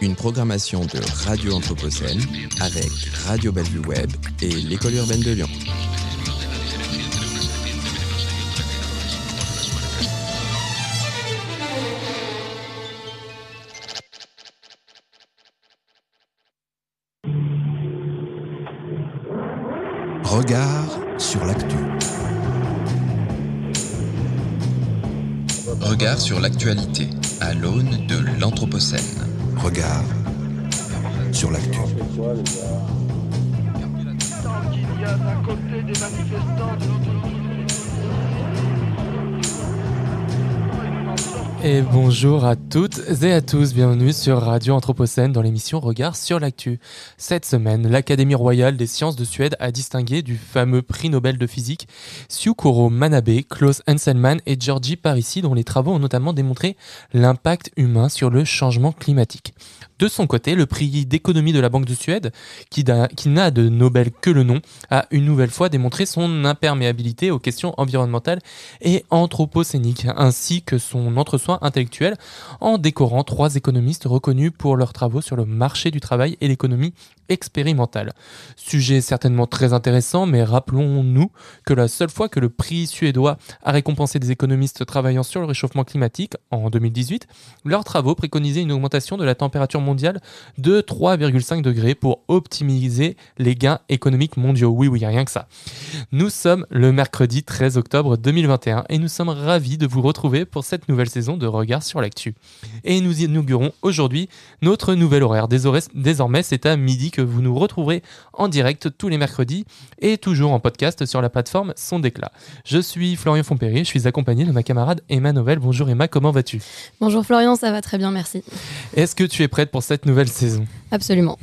une programmation de Radio Anthropocène avec Radio Bellevue Web et l'École urbaine de Lyon. Regard sur l'actu. Regard sur l'actualité à l'aune de l'Anthropocène. Regard sur l'actu. Et bonjour à toutes et à tous, bienvenue sur Radio Anthropocène dans l'émission Regard sur l'actu. Cette semaine, l'Académie royale des sciences de Suède a distingué du fameux prix Nobel de physique Syukuro Manabe, Klaus Hanselmann et Georgi Parisi dont les travaux ont notamment démontré l'impact humain sur le changement climatique. De son côté, le prix d'économie de la Banque de Suède, qui n'a de Nobel que le nom, a une nouvelle fois démontré son imperméabilité aux questions environnementales et anthropocéniques, ainsi que son entre-soi intellectuel, en décorant trois économistes reconnus pour leurs travaux sur le marché du travail et l'économie expérimentale. Sujet certainement très intéressant, mais rappelons-nous que la seule fois que le prix suédois a récompensé des économistes travaillant sur le réchauffement climatique, en 2018, leurs travaux préconisaient une augmentation de la température mondiale de 3,5 degrés pour optimiser les gains économiques mondiaux. Oui, oui, rien que ça. Nous sommes le mercredi 13 octobre 2021 et nous sommes ravis de vous retrouver pour cette nouvelle saison de Regard sur l'actu. Et nous inaugurons aujourd'hui notre nouvel horaire. Désormais, c'est à midi que vous nous retrouverez en direct tous les mercredis et toujours en podcast sur la plateforme Son d'éclat. Je suis Florian Fompéry, je suis accompagné de ma camarade Emma Novel. Bonjour Emma, comment vas-tu? Bonjour Florian, ça va très bien, merci. Est-ce que tu es prête pour cette nouvelle saison? Absolument.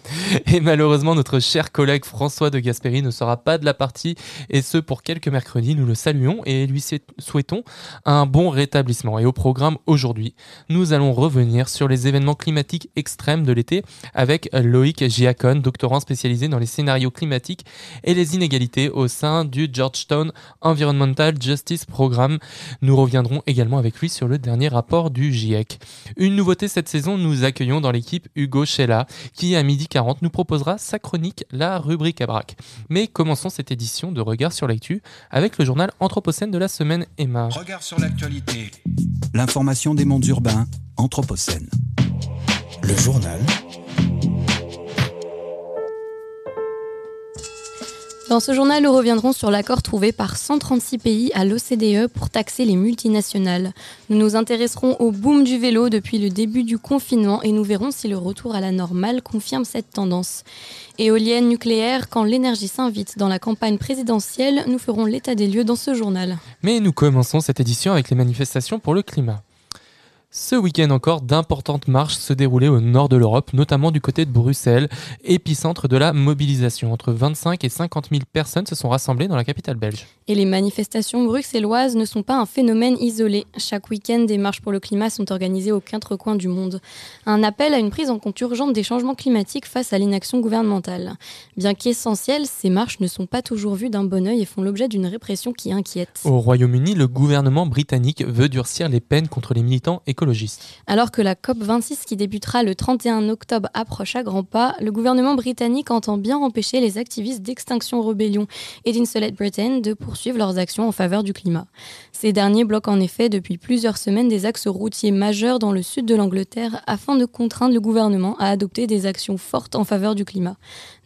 et malheureusement, notre cher collègue François de Gasperi ne sera pas de la partie, et ce pour quelques mercredis. Nous le saluons et lui souhaitons un bon rétablissement. Et au programme aujourd'hui, nous allons revenir sur les événements climatiques extrêmes de l'été avec Loïc Doctorant spécialisé dans les scénarios climatiques et les inégalités au sein du Georgetown Environmental Justice Programme. Nous reviendrons également avec lui sur le dernier rapport du GIEC. Une nouveauté cette saison, nous accueillons dans l'équipe Hugo Schell qui à midi 40 nous proposera sa chronique, la rubrique à braque. Mais commençons cette édition de Regard sur l'actu avec le journal Anthropocène de la semaine Emma. Regard sur l'actualité. L'information des mondes urbains, Anthropocène. Le journal Dans ce journal, nous reviendrons sur l'accord trouvé par 136 pays à l'OCDE pour taxer les multinationales. Nous nous intéresserons au boom du vélo depuis le début du confinement et nous verrons si le retour à la normale confirme cette tendance. Éolienne nucléaire, quand l'énergie s'invite dans la campagne présidentielle, nous ferons l'état des lieux dans ce journal. Mais nous commençons cette édition avec les manifestations pour le climat. Ce week-end encore, d'importantes marches se déroulaient au nord de l'Europe, notamment du côté de Bruxelles, épicentre de la mobilisation. Entre 25 et 50 000 personnes se sont rassemblées dans la capitale belge. Et les manifestations bruxelloises ne sont pas un phénomène isolé. Chaque week-end, des marches pour le climat sont organisées aux quatre coins du monde. Un appel à une prise en compte urgente des changements climatiques face à l'inaction gouvernementale. Bien qu'essentielles, ces marches ne sont pas toujours vues d'un bon oeil et font l'objet d'une répression qui inquiète. Au Royaume-Uni, le gouvernement britannique veut durcir les peines contre les militants et alors que la COP26 qui débutera le 31 octobre approche à grands pas, le gouvernement britannique entend bien empêcher les activistes d'Extinction Rebellion et d'Insolate Britain de poursuivre leurs actions en faveur du climat. Ces derniers bloquent en effet depuis plusieurs semaines des axes routiers majeurs dans le sud de l'Angleterre afin de contraindre le gouvernement à adopter des actions fortes en faveur du climat.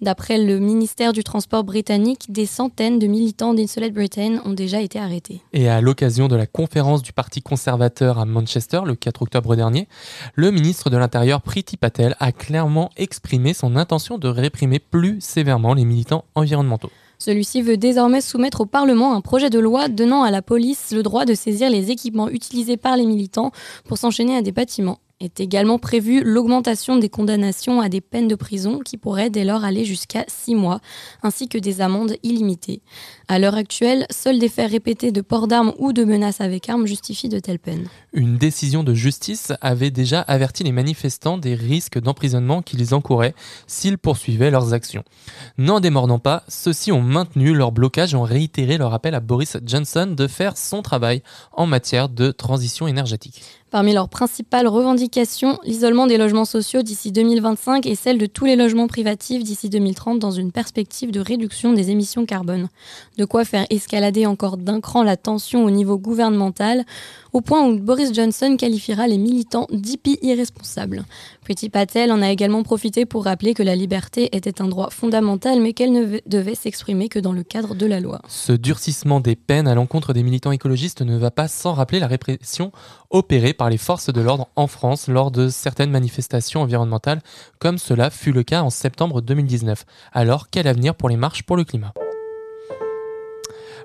D'après le ministère du Transport britannique, des centaines de militants d'Insolate Britain ont déjà été arrêtés. Et à l'occasion de la conférence du Parti conservateur à Manchester le 4 octobre dernier, le ministre de l'Intérieur Priti Patel a clairement exprimé son intention de réprimer plus sévèrement les militants environnementaux. Celui-ci veut désormais soumettre au Parlement un projet de loi donnant à la police le droit de saisir les équipements utilisés par les militants pour s'enchaîner à des bâtiments. Est également prévue l'augmentation des condamnations à des peines de prison qui pourraient dès lors aller jusqu'à 6 mois, ainsi que des amendes illimitées. À l'heure actuelle, seuls des faits répétés de port d'armes ou de menaces avec armes justifient de telles peines. Une décision de justice avait déjà averti les manifestants des risques d'emprisonnement qu'ils encouraient s'ils poursuivaient leurs actions. N'en démordant pas, ceux-ci ont maintenu leur blocage et ont réitéré leur appel à Boris Johnson de faire son travail en matière de transition énergétique. Parmi leurs principales revendications, l'isolement des logements sociaux d'ici 2025 et celle de tous les logements privatifs d'ici 2030 dans une perspective de réduction des émissions carbone. De quoi faire escalader encore d'un cran la tension au niveau gouvernemental, au point où Boris Johnson qualifiera les militants d'hippies irresponsables. Priti Patel en a également profité pour rappeler que la liberté était un droit fondamental mais qu'elle ne devait s'exprimer que dans le cadre de la loi. Ce durcissement des peines à l'encontre des militants écologistes ne va pas sans rappeler la répression opérée par les forces de l'ordre en France lors de certaines manifestations environnementales, comme cela fut le cas en septembre 2019. Alors, quel avenir pour les marches pour le climat?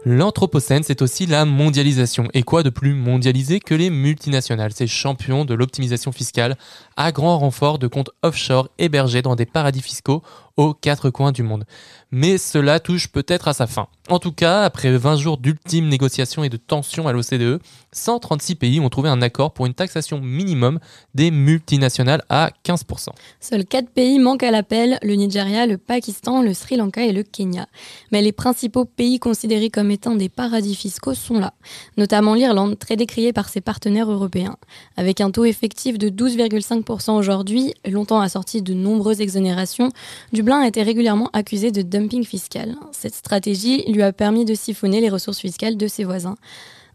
L'Anthropocène, c'est aussi la mondialisation. Et quoi de plus mondialisé que les multinationales, ces champions de l'optimisation fiscale, à grand renfort de comptes offshore hébergés dans des paradis fiscaux aux quatre coins du monde. Mais cela touche peut-être à sa fin. En tout cas, après 20 jours d'ultimes négociations et de tensions à l'OCDE, 136 pays ont trouvé un accord pour une taxation minimum des multinationales à 15%. Seuls 4 pays manquent à l'appel, le Nigeria, le Pakistan, le Sri Lanka et le Kenya. Mais les principaux pays considérés comme étant des paradis fiscaux sont là, notamment l'Irlande, très décriée par ses partenaires européens. Avec un taux effectif de 12,5% aujourd'hui, longtemps assorti de nombreuses exonérations, du a été régulièrement accusé de dumping fiscal. Cette stratégie lui a permis de siphonner les ressources fiscales de ses voisins.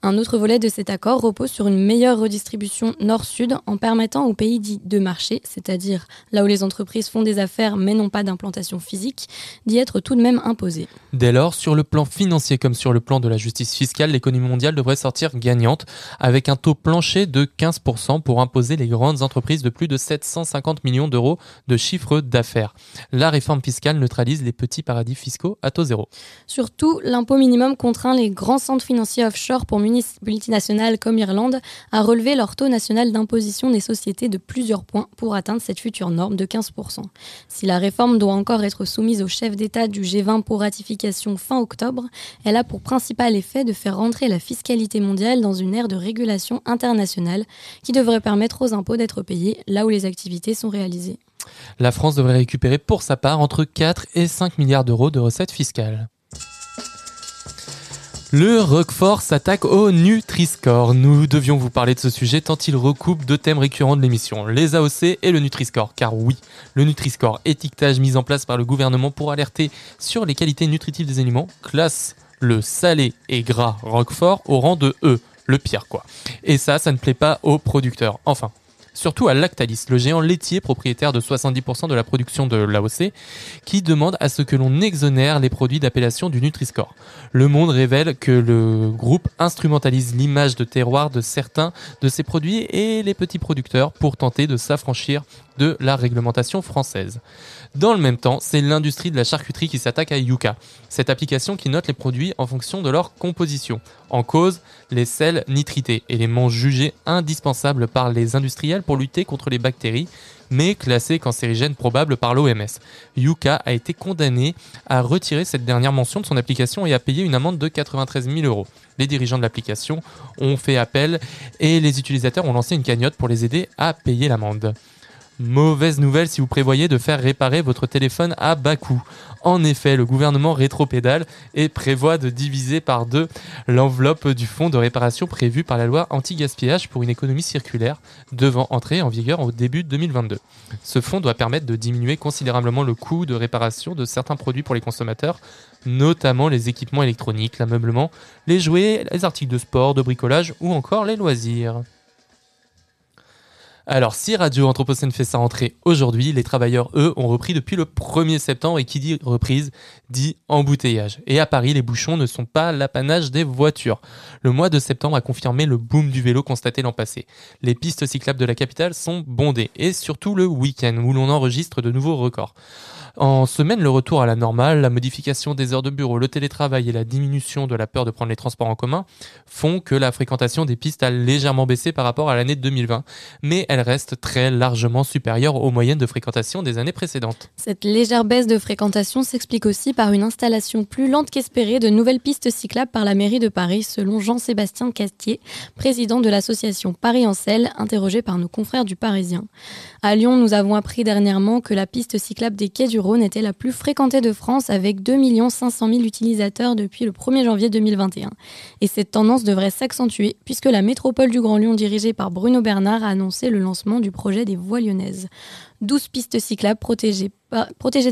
Un autre volet de cet accord repose sur une meilleure redistribution nord-sud en permettant aux pays dits de marché, c'est-à-dire là où les entreprises font des affaires mais n'ont pas d'implantation physique, d'y être tout de même imposées. Dès lors, sur le plan financier comme sur le plan de la justice fiscale, l'économie mondiale devrait sortir gagnante avec un taux plancher de 15% pour imposer les grandes entreprises de plus de 750 millions d'euros de chiffre d'affaires. La réforme fiscale neutralise les petits paradis fiscaux à taux zéro. Surtout, l'impôt minimum contraint les grands centres financiers offshore pour multinationales comme Irlande à relever leur taux national d'imposition des sociétés de plusieurs points pour atteindre cette future norme de 15%. Si la réforme doit encore être soumise au chef d'État du G20 pour ratification fin octobre, elle a pour principal effet de faire rentrer la fiscalité mondiale dans une ère de régulation internationale qui devrait permettre aux impôts d'être payés là où les activités sont réalisées. La France devrait récupérer pour sa part entre 4 et 5 milliards d'euros de recettes fiscales. Le Roquefort s'attaque au Nutri-Score. Nous devions vous parler de ce sujet tant il recoupe deux thèmes récurrents de l'émission, les AOC et le Nutri-Score. Car oui, le Nutri-Score, étiquetage mis en place par le gouvernement pour alerter sur les qualités nutritives des aliments, classe le salé et gras Roquefort au rang de E, le pire quoi. Et ça, ça ne plaît pas aux producteurs. Enfin, surtout à Lactalis, le géant laitier propriétaire de 70% de la production de l'AOC, qui demande à ce que l'on exonère les produits d'appellation du Nutri-Score. Le Monde révèle que le groupe instrumentalise l'image de terroir de certains de ses produits et les petits producteurs pour tenter de s'affranchir de la réglementation française. Dans le même temps, c'est l'industrie de la charcuterie qui s'attaque à Yuka, cette application qui note les produits en fonction de leur composition. En cause, les sels nitrités, éléments jugés indispensables par les industriels pour lutter contre les bactéries, mais classés cancérigènes probables par l'OMS. Yuka a été condamné à retirer cette dernière mention de son application et à payer une amende de 93 000 euros. Les dirigeants de l'application ont fait appel et les utilisateurs ont lancé une cagnotte pour les aider à payer l'amende. Mauvaise nouvelle si vous prévoyez de faire réparer votre téléphone à bas coût. En effet, le gouvernement rétropédale et prévoit de diviser par deux l'enveloppe du fonds de réparation prévu par la loi anti-gaspillage pour une économie circulaire, devant entrer en vigueur au début 2022. Ce fonds doit permettre de diminuer considérablement le coût de réparation de certains produits pour les consommateurs, notamment les équipements électroniques, l'ameublement, les jouets, les articles de sport, de bricolage ou encore les loisirs. Alors, si Radio Anthropocène fait sa rentrée aujourd'hui, les travailleurs, eux, ont repris depuis le 1er septembre et qui dit reprise dit embouteillage. Et à Paris, les bouchons ne sont pas l'apanage des voitures. Le mois de septembre a confirmé le boom du vélo constaté l'an passé. Les pistes cyclables de la capitale sont bondées, et surtout le week-end, où l'on enregistre de nouveaux records. En semaine, le retour à la normale, la modification des heures de bureau, le télétravail et la diminution de la peur de prendre les transports en commun font que la fréquentation des pistes a légèrement baissé par rapport à l'année 2020, mais elle reste très largement supérieure aux moyennes de fréquentation des années précédentes. Cette légère baisse de fréquentation s'explique aussi par une installation plus lente qu'espérée de nouvelles pistes cyclables par la mairie de Paris, selon Jean-Sébastien Castier, président de l'association Paris en Selle, interrogé par nos confrères du Parisien. À Lyon, nous avons appris dernièrement que la piste cyclable des quais du Était la plus fréquentée de France avec 2 500 000 utilisateurs depuis le 1er janvier 2021. Et cette tendance devrait s'accentuer puisque la métropole du Grand Lyon dirigée par Bruno Bernard a annoncé le lancement du projet des voies lyonnaises. 12 pistes cyclables protégées,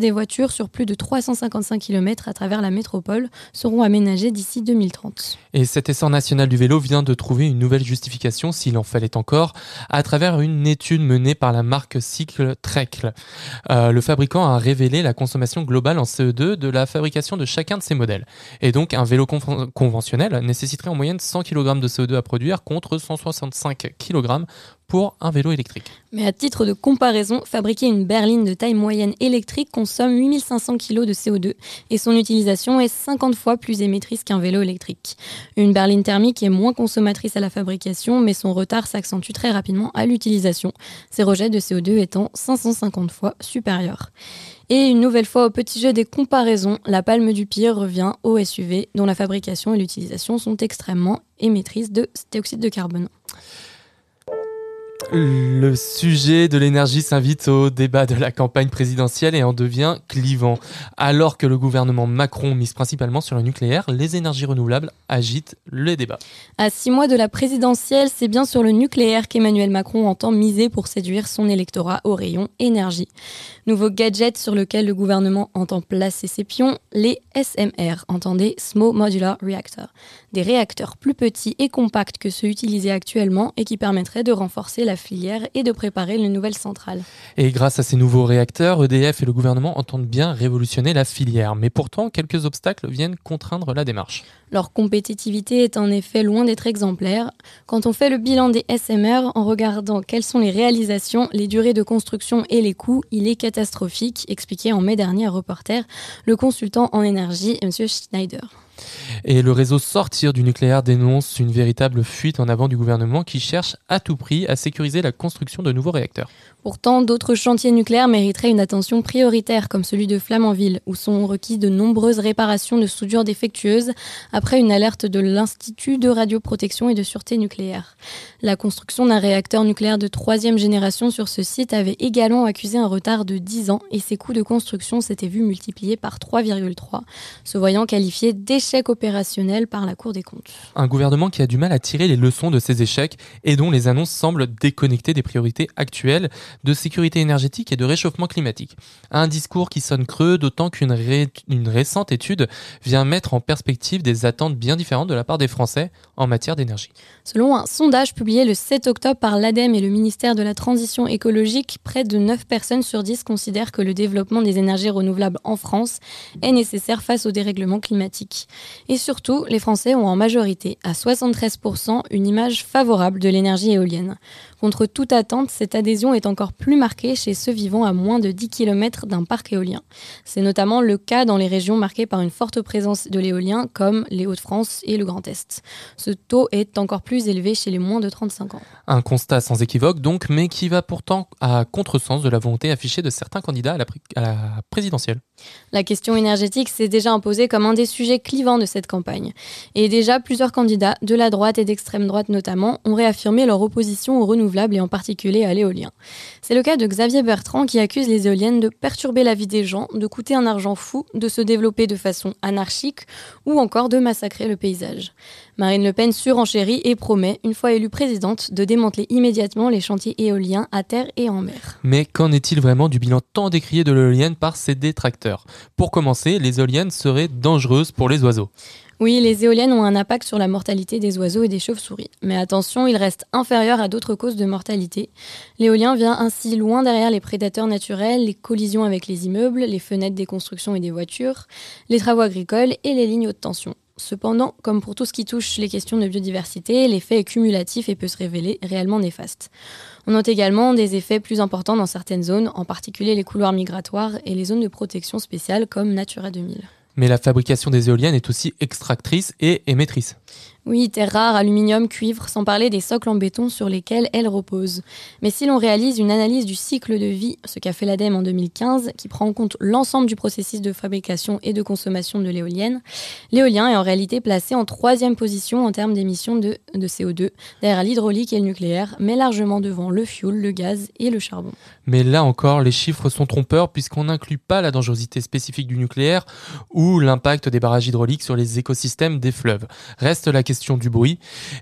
des voitures sur plus de 355 km à travers la métropole seront aménagées d'ici 2030. Et cet essor national du vélo vient de trouver une nouvelle justification, s'il en fallait encore, à travers une étude menée par la marque Cycle Trecle. Euh, le fabricant a révélé la consommation globale en CO2 de la fabrication de chacun de ses modèles. Et donc, un vélo conventionnel nécessiterait en moyenne 100 kg de CO2 à produire contre 165 kg pour un vélo électrique. Mais à titre de comparaison, fabriquer une berline de taille moyenne électrique consomme 8500 kg de CO2 et son utilisation est 50 fois plus émettrice qu'un vélo électrique. Une berline thermique est moins consommatrice à la fabrication, mais son retard s'accentue très rapidement à l'utilisation, ses rejets de CO2 étant 550 fois supérieurs. Et une nouvelle fois au petit jeu des comparaisons, la palme du pire revient au SUV, dont la fabrication et l'utilisation sont extrêmement émettrices de dioxyde de carbone. Le sujet de l'énergie s'invite au débat de la campagne présidentielle et en devient clivant. Alors que le gouvernement Macron mise principalement sur le nucléaire, les énergies renouvelables agitent les débats. À six mois de la présidentielle, c'est bien sur le nucléaire qu'Emmanuel Macron entend miser pour séduire son électorat au rayon énergie. Nouveau gadget sur lequel le gouvernement entend placer ses pions, les SMR, entendez Small Modular Reactor. Des réacteurs plus petits et compacts que ceux utilisés actuellement et qui permettraient de renforcer la filière et de préparer une nouvelle centrale. Et grâce à ces nouveaux réacteurs, EDF et le gouvernement entendent bien révolutionner la filière. Mais pourtant, quelques obstacles viennent contraindre la démarche. Leur compétitivité est en effet loin d'être exemplaire. Quand on fait le bilan des SMR en regardant quelles sont les réalisations, les durées de construction et les coûts, il est catastrophique, expliqué en mai dernier à Reporter le consultant en énergie, M. Schneider. Et le réseau Sortir du nucléaire dénonce une véritable fuite en avant du gouvernement qui cherche à tout prix à sécuriser la construction de nouveaux réacteurs. Pourtant, d'autres chantiers nucléaires mériteraient une attention prioritaire, comme celui de Flamanville, où sont requises de nombreuses réparations de soudures défectueuses après une alerte de l'Institut de radioprotection et de sûreté nucléaire. La construction d'un réacteur nucléaire de troisième génération sur ce site avait également accusé un retard de 10 ans et ses coûts de construction s'étaient vus multipliés par 3,3, se voyant qualifié d'échec opérationnel par la Cour des comptes. Un gouvernement qui a du mal à tirer les leçons de ces échecs et dont les annonces semblent déconnectées des priorités actuelles de sécurité énergétique et de réchauffement climatique. Un discours qui sonne creux, d'autant qu'une récente étude vient mettre en perspective des attentes bien différentes de la part des Français en matière d'énergie. Selon un sondage publié le 7 octobre par l'ADEME et le ministère de la Transition écologique, près de 9 personnes sur 10 considèrent que le développement des énergies renouvelables en France est nécessaire face au dérèglement climatique. Et surtout, les Français ont en majorité, à 73%, une image favorable de l'énergie éolienne. Contre toute attente, cette adhésion est encore plus marquée chez ceux vivant à moins de 10 km d'un parc éolien. C'est notamment le cas dans les régions marquées par une forte présence de l'éolien comme les Hauts-de-France et le Grand Est. Ce taux est encore plus élevé chez les moins de 35 ans. Un constat sans équivoque donc, mais qui va pourtant à contresens de la volonté affichée de certains candidats à la, présidentielle. La question énergétique s'est déjà imposée comme un des sujets clivants de cette campagne. Et déjà, plusieurs candidats, de la droite et d'extrême droite notamment, ont réaffirmé leur opposition au renouvelable et en particulier à l'éolien. C'est le cas de Xavier Bertrand qui accuse les éoliennes de perturber la vie des gens, de coûter un argent fou, de se développer de façon anarchique ou encore de massacrer le paysage. Marine Le Pen surenchérit et promet, une fois élue présidente, de démanteler immédiatement les chantiers éoliens à terre et en mer. Mais qu'en est-il vraiment du bilan tant décrié de l'éolienne par ses détracteurs? Pour commencer, les éoliennes seraient dangereuses pour les oiseaux. Oui, les éoliennes ont un impact sur la mortalité des oiseaux et des chauves-souris. Mais attention, il reste inférieur à d'autres causes de mortalité. L'éolien vient ainsi loin derrière les prédateurs naturels, les collisions avec les immeubles, les fenêtres des constructions et des voitures, les travaux agricoles et les lignes haute tension. Cependant, comme pour tout ce qui touche les questions de biodiversité, l'effet est cumulatif et peut se révéler réellement néfaste. On note également des effets plus importants dans certaines zones, en particulier les couloirs migratoires et les zones de protection spéciale comme Natura 2000. Mais la fabrication des éoliennes est aussi extractrice et émettrice. Oui, terres rares, aluminium, cuivre, sans parler des socles en béton sur lesquels elles reposent. Mais si l'on réalise une analyse du cycle de vie, ce qu'a fait l'ADEME en 2015, qui prend en compte l'ensemble du processus de fabrication et de consommation de l'éolienne, l'éolien est en réalité placé en troisième position en termes d'émissions de, de CO2, derrière l'hydraulique et le nucléaire, mais largement devant le fioul, le gaz et le charbon. Mais là encore, les chiffres sont trompeurs puisqu'on n'inclut pas la dangerosité spécifique du nucléaire ou l'impact des barrages hydrauliques sur les écosystèmes des fleuves. Reste la question du bruit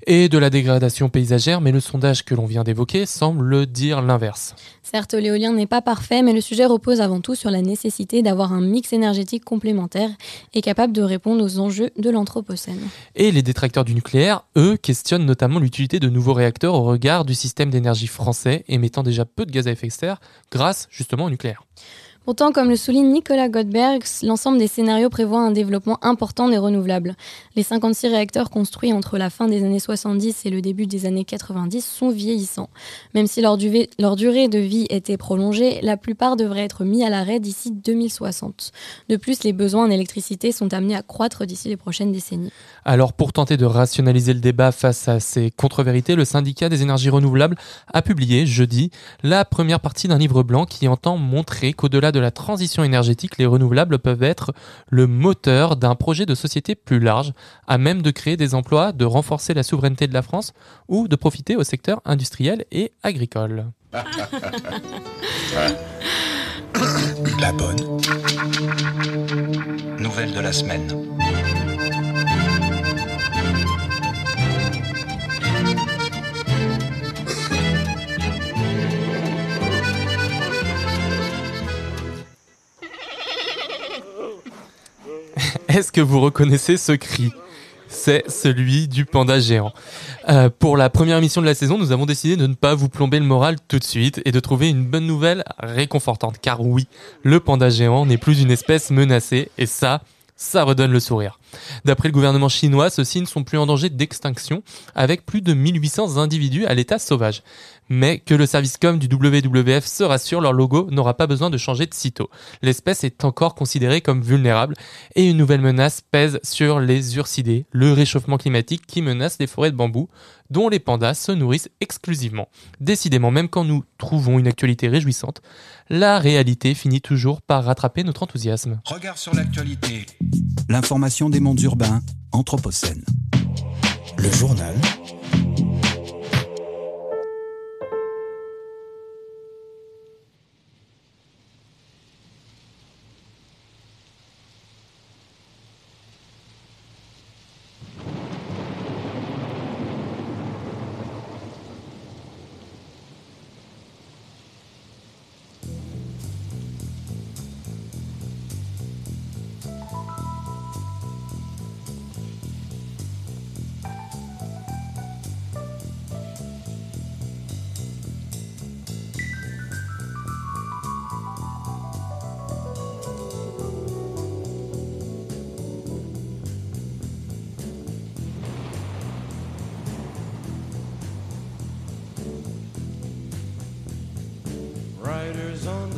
et de la dégradation paysagère, mais le sondage que l'on vient d'évoquer semble dire l'inverse. Certes, l'éolien n'est pas parfait, mais le sujet repose avant tout sur la nécessité d'avoir un mix énergétique complémentaire et capable de répondre aux enjeux de l'Anthropocène. Et les détracteurs du nucléaire, eux, questionnent notamment l'utilité de nouveaux réacteurs au regard du système d'énergie français émettant déjà peu de gaz à effet de serre grâce justement au nucléaire. Pourtant, comme le souligne Nicolas Godberg, l'ensemble des scénarios prévoit un développement important des renouvelables. Les 56 réacteurs construits entre la fin des années 70 et le début des années 90 sont vieillissants. Même si leur, durée de vie était prolongée, la plupart devraient être mis à l'arrêt d'ici 2060. De plus, les besoins en électricité sont amenés à croître d'ici les prochaines décennies. Alors, pour tenter de rationaliser le débat face à ces contre-vérités, le syndicat des énergies renouvelables a publié jeudi la première partie d'un livre blanc qui entend montrer qu'au-delà de la transition énergétique, les renouvelables peuvent être le moteur d'un projet de société plus large, à même de créer des emplois, de renforcer la souveraineté de la France ou de profiter au secteur industriel et agricole. la bonne. Nouvelle de la semaine. Est-ce que vous reconnaissez ce cri? C'est celui du panda géant. Euh, pour la première émission de la saison, nous avons décidé de ne pas vous plomber le moral tout de suite et de trouver une bonne nouvelle réconfortante. Car oui, le panda géant n'est plus une espèce menacée et ça, ça redonne le sourire. D'après le gouvernement chinois, ceux-ci ne sont plus en danger d'extinction avec plus de 1800 individus à l'état sauvage mais que le service com du WWF se rassure, leur logo n'aura pas besoin de changer de sitôt. L'espèce est encore considérée comme vulnérable et une nouvelle menace pèse sur les ursidés, le réchauffement climatique qui menace les forêts de bambou dont les pandas se nourrissent exclusivement. Décidément, même quand nous trouvons une actualité réjouissante, la réalité finit toujours par rattraper notre enthousiasme. Regard sur l'actualité. L'information des mondes urbains, Anthropocène. Le journal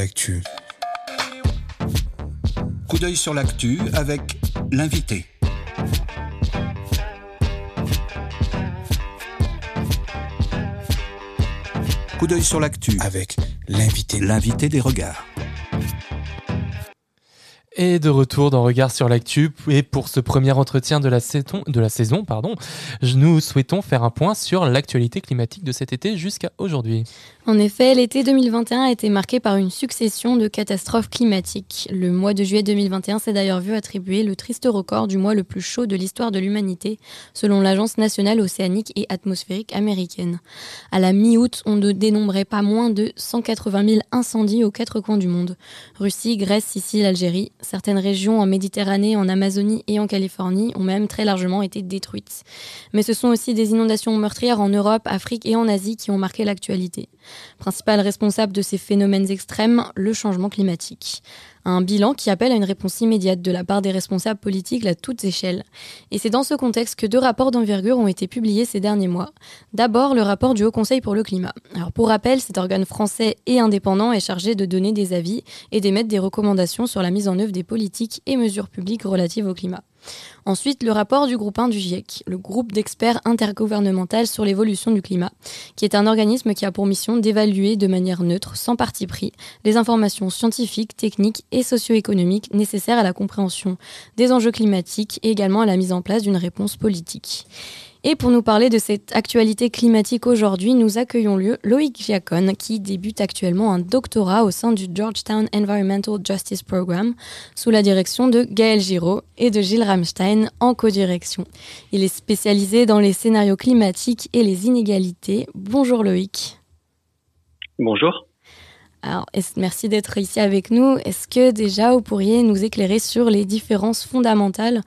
l'actu. Coup d'œil sur l'actu avec l'invité. Coup d'œil sur l'actu Avec l'invité. l'invité des regards. Et de retour dans Regard sur l'actu. Et pour ce premier entretien de la saison, de la saison pardon, nous souhaitons faire un point sur l'actualité climatique de cet été jusqu'à aujourd'hui. En effet, l'été 2021 a été marqué par une succession de catastrophes climatiques. Le mois de juillet 2021 s'est d'ailleurs vu attribuer le triste record du mois le plus chaud de l'histoire de l'humanité, selon l'Agence nationale océanique et atmosphérique américaine. À la mi-août, on ne dénombrait pas moins de 180 000 incendies aux quatre coins du monde. Russie, Grèce, Sicile, Algérie. Certaines régions en Méditerranée, en Amazonie et en Californie ont même très largement été détruites. Mais ce sont aussi des inondations meurtrières en Europe, Afrique et en Asie qui ont marqué l'actualité. Principal responsable de ces phénomènes extrêmes, le changement climatique. Un bilan qui appelle à une réponse immédiate de la part des responsables politiques à toutes échelles. Et c'est dans ce contexte que deux rapports d'envergure ont été publiés ces derniers mois. D'abord, le rapport du Haut Conseil pour le climat. Alors pour rappel, cet organe français et indépendant est chargé de donner des avis et d'émettre des recommandations sur la mise en œuvre des politiques et mesures publiques relatives au climat. Ensuite, le rapport du groupe 1 du GIEC, le groupe d'experts intergouvernemental sur l'évolution du climat, qui est un organisme qui a pour mission d'évaluer de manière neutre, sans parti pris, les informations scientifiques, techniques et socio-économiques nécessaires à la compréhension des enjeux climatiques et également à la mise en place d'une réponse politique. Et pour nous parler de cette actualité climatique aujourd'hui, nous accueillons le Loïc Giacone, qui débute actuellement un doctorat au sein du Georgetown Environmental Justice Program, sous la direction de Gaël Giraud et de Gilles Ramstein en co-direction. Il est spécialisé dans les scénarios climatiques et les inégalités. Bonjour Loïc. Bonjour. Alors, merci d'être ici avec nous. Est-ce que déjà vous pourriez nous éclairer sur les différences fondamentales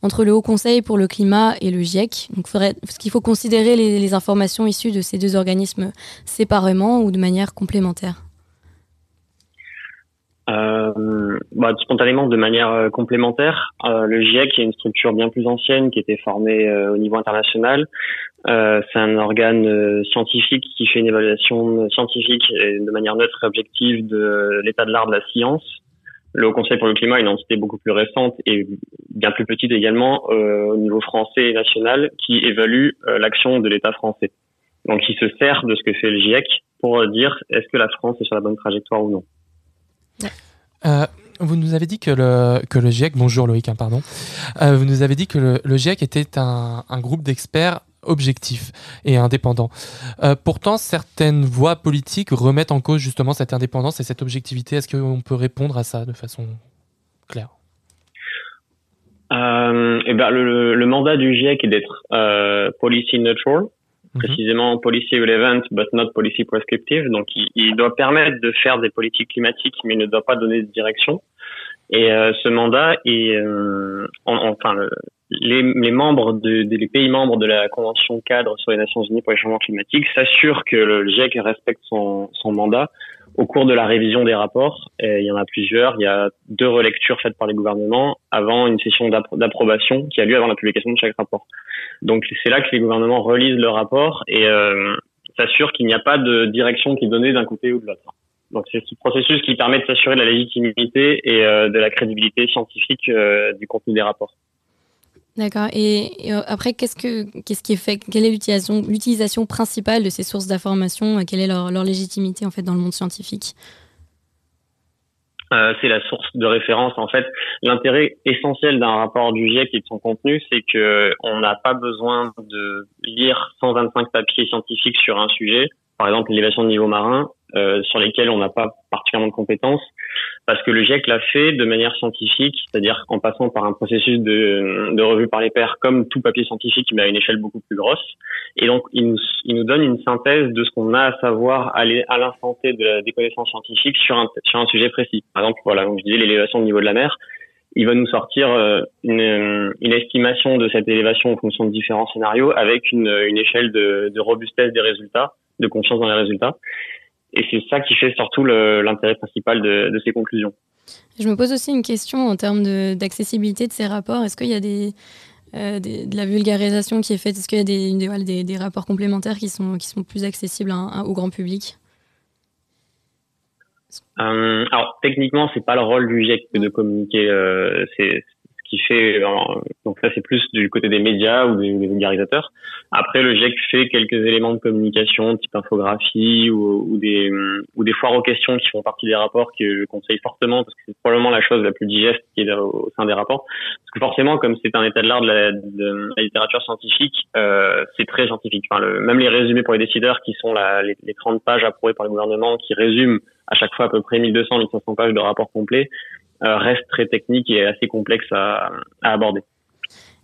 entre le Haut Conseil pour le climat et le GIEC Donc, faudrait, qu'il faut considérer les informations issues de ces deux organismes séparément ou de manière complémentaire Euh, bah, spontanément, de manière euh, complémentaire, euh, le GIEC est une structure bien plus ancienne qui était formée euh, au niveau international. Euh, c'est un organe euh, scientifique qui fait une évaluation scientifique et de manière neutre et objective de l'état de l'art de la science. Le Haut Conseil pour le climat est une entité beaucoup plus récente et bien plus petite également au niveau français et national qui évalue l'action de l'État français. Donc, il se sert de ce que fait le GIEC pour dire est-ce que la France est sur la bonne trajectoire ou non. Euh, vous nous avez dit que le, que le GIEC, bonjour Loïc, hein, pardon, Euh, vous nous avez dit que le, GIEC était un, un groupe d'experts objectifs et indépendants. Euh, pourtant, certaines voix politiques remettent en cause justement cette indépendance et cette objectivité. Est-ce qu'on peut répondre à ça de façon claire? Euh, eh ben, le, mandat du GIEC est d'être policy neutral, Mhm. précisément policy relevant but not policy prescriptive. Donc, il, il doit permettre de faire des politiques climatiques, mais il ne doit pas donner de direction. Et euh, ce mandat est, euh, en- enfin, le- les, les membres de, pays membres de la Convention cadre sur les Nations Unies pour les changements climatiques s'assurent que le GIEC respecte son, son mandat au cours de la révision des rapports. Il y en a plusieurs. Il y a deux relectures faites par les gouvernements avant une session d'appro- d'approbation qui a lieu avant la publication de chaque rapport. Donc c'est là que les gouvernements relisent le rapport et euh, s'assurent qu'il n'y a pas de direction qui est donnée d'un côté ou de l'autre. Donc c'est ce processus qui permet de s'assurer de la légitimité et euh, de la crédibilité scientifique euh, du contenu des rapports. D'accord. Et, euh, après, qu'est-ce que qu'est-ce qui est fait Quelle est l'utilisation l'utilisation principale de ces sources d'information Quelle est leur, leur légitimité en fait dans le monde scientifique? Euh, c'est la source de référence. En fait, l'intérêt essentiel d'un rapport du GIEC et de son contenu, c'est que on n'a pas besoin de lire 125 papiers scientifiques sur un sujet, par exemple l'élévation de niveau marin, euh, sur lesquels on n'a pas particulièrement de compétences, parce que le GIEC l'a fait de manière scientifique, c'est-à-dire en passant par un processus de, de revue par les pairs, comme tout papier scientifique, mais à une échelle beaucoup plus grosse. Et donc, il nous, il nous donne une synthèse de ce qu'on a à savoir à l'instant T de la, des connaissances scientifiques sur un, sur un sujet précis. Par exemple, voilà, comme je disais, l'élévation du niveau de la mer. Il va nous sortir euh, une, une estimation de cette élévation en fonction de différents scénarios avec une, une échelle de, de robustesse des résultats, de confiance dans les résultats. Et c'est ça qui fait surtout l'intérêt principal de, de ces conclusions. Je me pose aussi une question en termes d'accessibilité de, ces rapports. Est-ce qu'il y a des, euh, des- de la vulgarisation qui est faite? Est-ce qu'il y a des, des, voilà, des- des rapports complémentaires qui sont, qui sont plus accessibles à un- à- au grand public? Euh, Alors techniquement, c'est pas le rôle du GIEC de communiquer. Euh, c'est qui fait euh, donc ça c'est plus du côté des médias ou des, vulgarisateurs. Après le GIEC fait quelques éléments de communication type infographie ou, des ou des foires aux questions qui font partie des rapports que je conseille fortement parce que c'est probablement la chose la plus digeste qui est au sein des rapports parce que forcément comme c'est un état de l'art de, la, littérature scientifique euh, c'est très scientifique. Enfin, le, même les résumés pour les décideurs qui sont la, les, les 30 pages approuvées par le gouvernement qui résument à chaque fois à peu près 1200 1500 pages de rapports complets reste très technique et assez complexe à, à, aborder.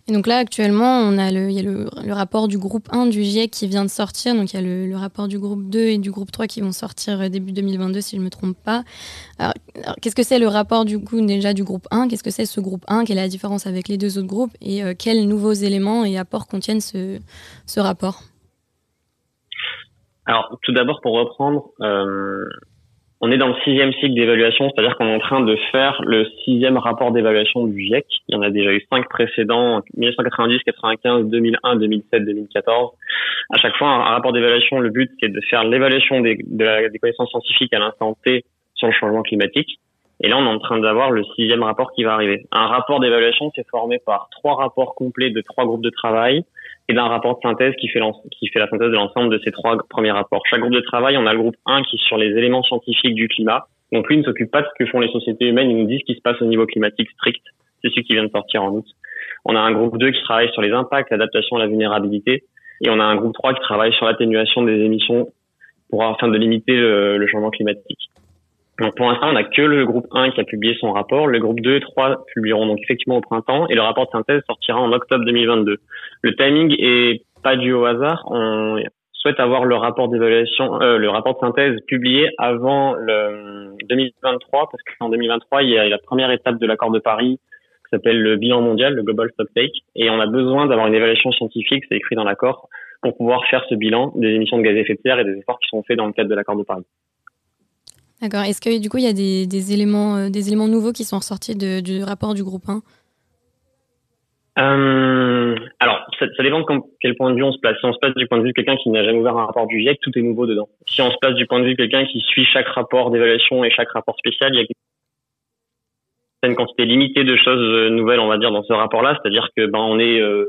Et donc là, actuellement, on a le, il y a le, le, rapport du groupe 1 du GIEC qui vient de sortir. Donc il y a le, le, rapport du groupe 2 et du groupe 3 qui vont sortir euh, début 2022, si je ne me trompe pas. Alors, alors qu'est-ce que c'est le rapport du coup déjà du groupe 1 Qu'est-ce que c'est ce groupe 1 Quelle est la différence avec les deux autres groupes? Et euh, quels nouveaux éléments et apports contiennent ce, ce rapport? Alors tout d'abord, pour reprendre, euh, on est dans le sixième cycle d'évaluation, c'est-à-dire qu'on est en train de faire le sixième rapport d'évaluation du GIEC. Il y en a déjà eu cinq précédents, 1990, 95, 2001, 2007, 2014. À chaque fois, un rapport d'évaluation, le but, c'est de faire l'évaluation des, de des connaissances scientifiques à l'instant T sur le changement climatique. Et là, on est en train d'avoir le sixième rapport qui va arriver. Un rapport d'évaluation, c'est formé par trois rapports complets de trois groupes de travail et d'un rapport de synthèse qui fait, qui fait la synthèse de l'ensemble de ces trois premiers rapports. Chaque groupe de travail, on a le groupe 1 qui est sur les éléments scientifiques du climat. Donc lui ne s'occupe pas de ce que font les sociétés humaines, il nous dit ce qui se passe au niveau climatique strict. C'est celui qui vient de sortir en août. On a un groupe 2 qui travaille sur les impacts, l'adaptation, la vulnérabilité. Et on a un groupe 3 qui travaille sur l'atténuation des émissions pour afin de limiter le, le changement climatique. Donc pour l'instant, on n'a que le groupe 1 qui a publié son rapport. Le groupe 2 et 3 publieront donc effectivement au printemps et le rapport de synthèse sortira en octobre 2022. Le timing est pas dû au hasard. On souhaite avoir le rapport d'évaluation, euh, le rapport de synthèse publié avant le 2023 parce qu'en 2023, il y a la première étape de l'accord de Paris qui s'appelle le bilan mondial, le Global Stocktake, et on a besoin d'avoir une évaluation scientifique, c'est écrit dans l'accord, pour pouvoir faire ce bilan des émissions de gaz à effet de serre et des efforts qui sont faits dans le cadre de l'accord de Paris. D'accord. Est-ce que du coup, il y a des, éléments, euh, des éléments nouveaux qui sont ressortis du rapport du groupe 1 euh, alors, ça, dépend de quel point de vue on se place. Si on se place du point de vue de quelqu'un qui n'a jamais ouvert un rapport du GIEC, tout est nouveau dedans. Si on se place du point de vue de quelqu'un qui suit chaque rapport d'évaluation et chaque rapport spécial, il y a une quantité limitée de choses nouvelles, on va dire, dans ce rapport-là. C'est-à-dire que ben on est euh,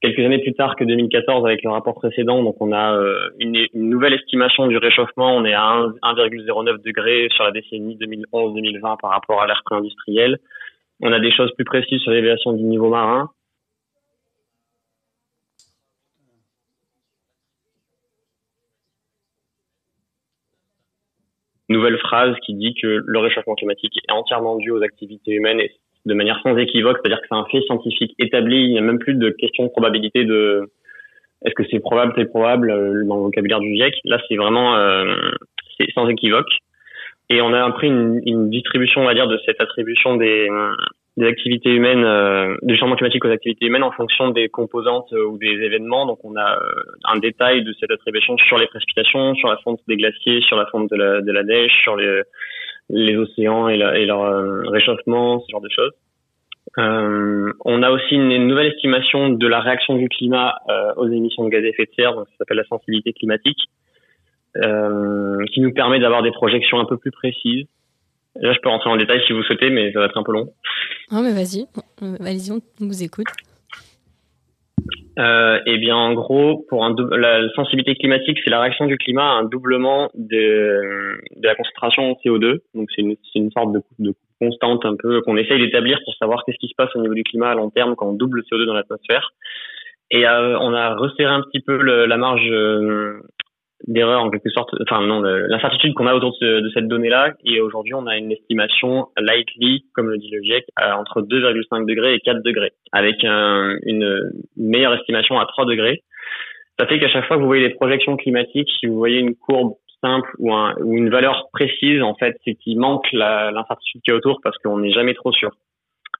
quelques années plus tard que 2014 avec le rapport précédent. Donc on a euh, une, nouvelle estimation du réchauffement. On est à 1,09 degrés sur la décennie 2011-2020 par rapport à l'ère pré-industrielle. On a des choses plus précises sur l'évaluation du niveau marin. Nouvelle phrase qui dit que le réchauffement climatique est entièrement dû aux activités humaines de manière sans équivoque, c'est-à-dire que c'est un fait scientifique établi, il n'y a même plus de question de probabilité de est-ce que c'est probable, c'est probable euh, dans le vocabulaire du GIEC. Là, c'est vraiment euh, c'est sans équivoque. Et on a appris une, une, distribution, on va dire, de cette attribution des, des activités humaines, euh, du changement climatique aux activités humaines en fonction des composantes euh, ou des événements. Donc, on a un détail de cette attribution sur les précipitations, sur la fonte des glaciers, sur la fonte de la, de la neige, sur les, les océans et, leur euh, réchauffement, ce genre de choses. Euh, on a aussi une, nouvelle estimation de la réaction du climat euh, aux émissions de gaz à effet de serre, donc ça s'appelle la sensibilité climatique, euh, qui nous permet d'avoir des projections un peu plus précises. Là, je peux rentrer en détail si vous souhaitez, mais ça va être un peu long. Non, mais vas-y, vas-y, on vous écoute. Euh, eh bien, en gros, pour un la sensibilité climatique, c'est la réaction du climat à un doublement de, de la concentration en CO2. Donc, c'est une, une sorte de, de constante un peu qu'on essaye d'établir pour savoir qu'est-ce qui se passe au niveau du climat à long terme quand on double le CO2 dans l'atmosphère. Et euh, on a resserré un petit peu le, la marge euh, d'erreur en quelque sorte, enfin non, l'incertitude qu'on a autour de, cette donnée-là. Et aujourd'hui, on a une estimation lightly, comme le dit le GIEC, entre 2,5 degrés et 4 degrés, avec un, une meilleure estimation à 3 degrés. Ça fait qu'à chaque fois que vous voyez les projections climatiques, si vous voyez une courbe simple ou, ou une valeur précise, en fait, c'est qu'il manque l'incertitude qui est autour parce qu'on n'est jamais trop sûr.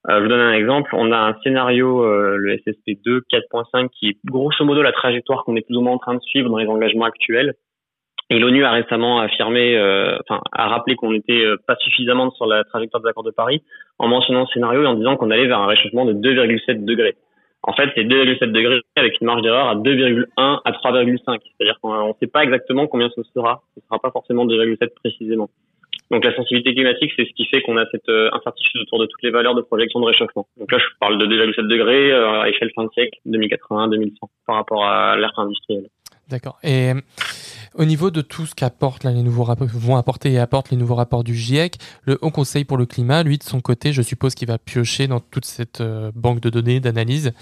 Euh, je vous donne un exemple. On a un scénario, euh, le SSP2 4.5, qui est grosso modo la trajectoire qu'on est plus ou moins en train de suivre dans les engagements actuels. Et l'ONU a récemment affirmé, euh, enfin, a rappelé qu'on n'était euh, pas suffisamment sur la trajectoire des accords de Paris en mentionnant ce scénario et en disant qu'on allait vers un réchauffement de 2,7 degrés. En fait, c'est 2,7 degrés avec une marge d'erreur à 2,1 à 3,5. C'est-à-dire qu'on ne sait pas exactement combien ce sera. Ce sera pas forcément 2,7 précisément. Donc la sensibilité climatique, c'est ce qui fait qu'on a cette euh, incertitude autour de toutes les valeurs de projection de réchauffement. Donc là, je parle de 2,7 degrés euh, à échelle fin de siècle, 2080-2100, par rapport à l'ère industrielle. D'accord. Et au niveau de tout ce qu'apportent les nouveaux rapports, vont apporter et apportent les nouveaux rapports du GIEC, le Haut Conseil pour le climat, lui, de son côté, je suppose qu'il va piocher dans toute cette euh, banque de données, d'analyse.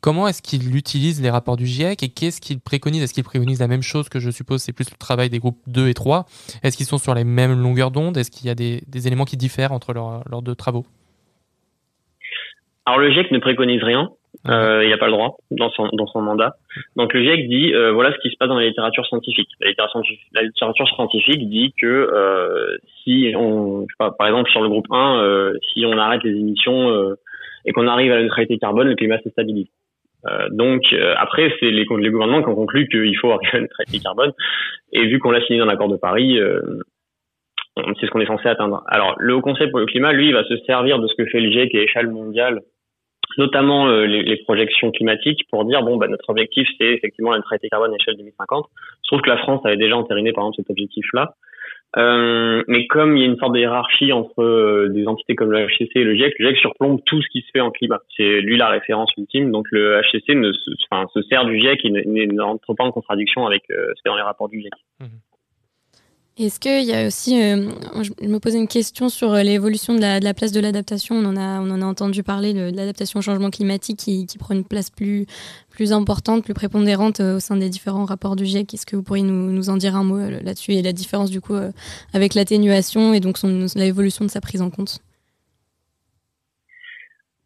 Comment est-ce qu'il utilise les rapports du GIEC et qu'est-ce qu'il préconise? Est-ce qu'il préconise la même chose que je suppose c'est plus le travail des groupes 2 et 3 Est-ce qu'ils sont sur les mêmes longueurs d'onde? Est-ce qu'il y a des, des, éléments qui diffèrent entre leurs, leurs deux travaux? Alors le GIEC ne préconise rien. Euh, il n'a pas le droit dans son, dans son mandat. Donc le GIEC dit euh, voilà ce qui se passe dans la littérature scientifique. La littérature, scientifique dit que euh, si on, je sais pas, par exemple sur le groupe 1, euh, si on arrête les émissions euh, et qu'on arrive à la neutralité carbone, le climat se stabilise. Euh, donc après c'est les, les, gouvernements qui ont conclu qu'il faut arriver à la neutralité carbone et vu qu'on l'a signé dans l'accord de Paris, c'est ce qu'on est censé atteindre. Alors le Haut Conseil pour le climat, lui, va se servir de ce que fait le GIEC à échelle mondiale notamment euh, les, les, projections climatiques pour dire bon bah notre objectif c'est effectivement la neutralité carbone à l'échelle 2050. Je trouve que la France avait déjà entériné par exemple cet objectif là. Euh, mais comme il y a une sorte de hiérarchie entre euh, des entités comme le HCC et le GIEC, le GIEC surplombe tout ce qui se fait en climat. C'est lui la référence ultime, donc le HCC ne se, enfin, se sert du GIEC et n'entre pas en contradiction avec euh, ce qui est dans les rapports du GIEC. Mmh. Est-ce qu'il y a aussi, euh, je me posais une question sur euh, l'évolution de la, place de l'adaptation. On en a, on en a entendu parler de, l'adaptation au changement climatique qui, prend une place plus, plus importante, plus prépondérante euh, au sein des différents rapports du GIEC. Est-ce que vous pourriez nous, en dire un mot là-dessus et la différence du coup avec l'atténuation et donc l'évolution de sa prise en compte?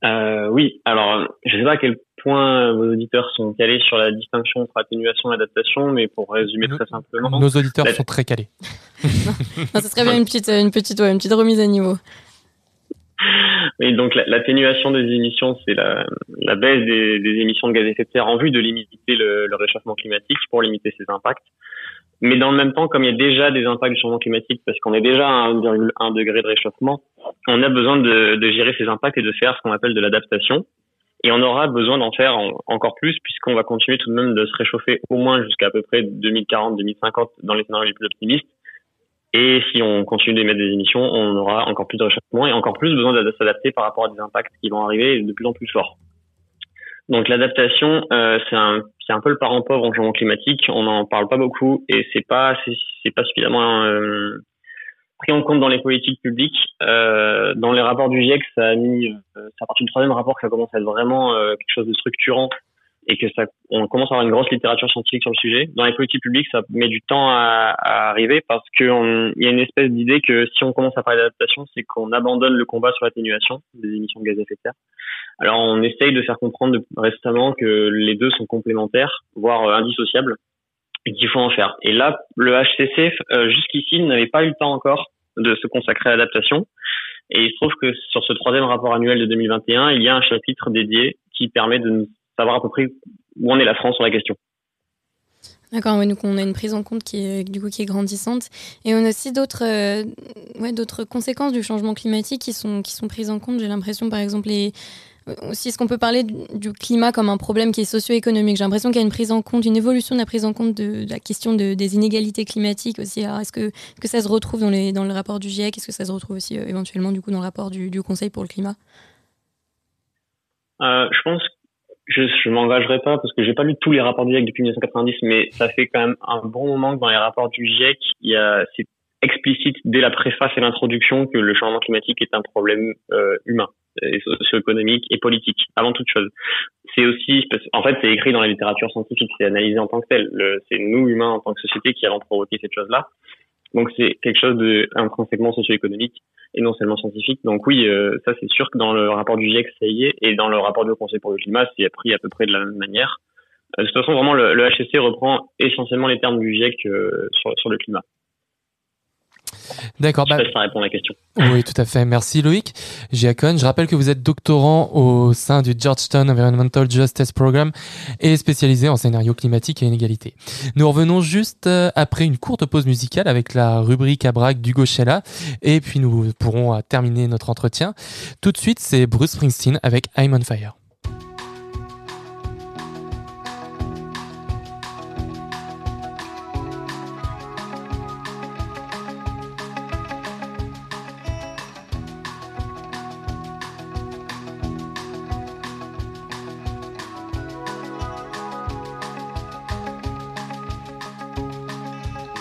Oui, alors je sais pas quel point vos auditeurs sont calés sur la distinction entre atténuation et adaptation, mais pour résumer nos, très simplement, nos auditeurs sont très calés. non, ce serait bien une petite, une petite, ouais, une petite remise à niveau. Oui, donc l'atténuation des émissions, c'est la, la, baisse des, des, émissions de gaz à effet de serre en vue de limiter le, le réchauffement climatique pour limiter ses impacts. Mais dans le même temps, comme il y a déjà des impacts du changement climatique, parce qu'on est déjà à 1,1 degré de réchauffement, on a besoin de, de, gérer ces impacts et de faire ce qu'on appelle de l'adaptation. Et on aura besoin d'en faire en, encore plus, puisqu'on va continuer tout de même de se réchauffer au moins jusqu'à à peu près 2040-2050 dans les scénarios les plus optimistes. Et si on continue d'émettre des émissions, on aura encore plus de réchauffement et encore plus besoin de s'adapter par rapport à des impacts qui vont arriver de plus en plus forts. Donc l'adaptation, euh, c'est un, un peu le parent pauvre en changement climatique. On n'en parle pas beaucoup et c'est pas, c'est, pas suffisamment euh, pris en compte dans les politiques publiques. Euh, dans les rapports du GIEC, ça a mis, euh, c'est à partir du troisième rapport que ça commence à être vraiment euh, quelque chose de structurant et que ça, on commence à avoir une grosse littérature scientifique sur le sujet. Dans les politiques publiques, ça met du temps à, à arriver parce qu'il y a une espèce d'idée que si on commence à parler d'adaptation, c'est qu'on abandonne le combat sur l'atténuation des émissions de gaz à effet de serre. Alors on essaye de faire comprendre récemment que les deux sont complémentaires, voire euh, indissociables, qu'il faut en faire. Et là, le HCC, euh, jusqu'ici, n'avait pas eu le temps encore de se consacrer à l'adaptation. Et il se trouve que sur ce troisième rapport annuel de 2021, il y a un chapitre dédié qui permet de savoir à peu près où en est la France sur la question. D'accord, ouais, donc on a une prise en compte qui est du coup qui est grandissante et on a aussi d'autres euh, ouais, conséquences du changement climatique qui sont qui sont prises en compte. J'ai l'impression par exemple les aussi est-ce qu'on peut parler du, climat comme un problème qui est socio-économique? J'ai l'impression qu'il y a une prise en compte, une évolution de la prise en compte de, la question de, des inégalités climatiques aussi. Est-ce que, que ça se retrouve dans, les, dans le rapport du GIEC? Est-ce que ça se retrouve aussi euh, éventuellement du coup dans le rapport du, Conseil pour le climat? Euh, Je pense je je m'engagerai pas parce que j'ai pas lu tous les rapports du GIEC depuis 1990, mais ça fait quand même un bon moment que dans les rapports du GIEC, il y a c'est explicite dès la préface et l'introduction que le changement climatique est un problème euh, humain, socio-économique et politique avant toute chose. C'est aussi, en fait, c'est écrit dans la littérature scientifique, c'est analysé en tant que tel. C'est nous humains en tant que société qui allons provoquer cette chose-là. Donc c'est quelque chose de intrinsèquement socio-économique et non seulement scientifique. Donc oui, euh, ça c'est sûr que dans le rapport du GIEC, ça y est, et dans le rapport du Conseil pour le climat, c'est pris à peu près de la même manière. Euh, de toute façon, vraiment, le, le, HCC reprend essentiellement les termes du GIEC euh, sur, sur le climat. D'accord. Bah, ça répond à la question. Oui, tout à fait. Merci Loïc. Giacon, je rappelle que vous êtes doctorant au sein du Georgetown Environmental Justice Program et spécialisé en scénario climatique et inégalité. Nous revenons juste euh, après une courte pause musicale avec la rubrique à braque d'Hugo Chella et puis nous pourrons euh, terminer notre entretien. Tout de suite, c'est Bruce Springsteen avec I'm on Fire.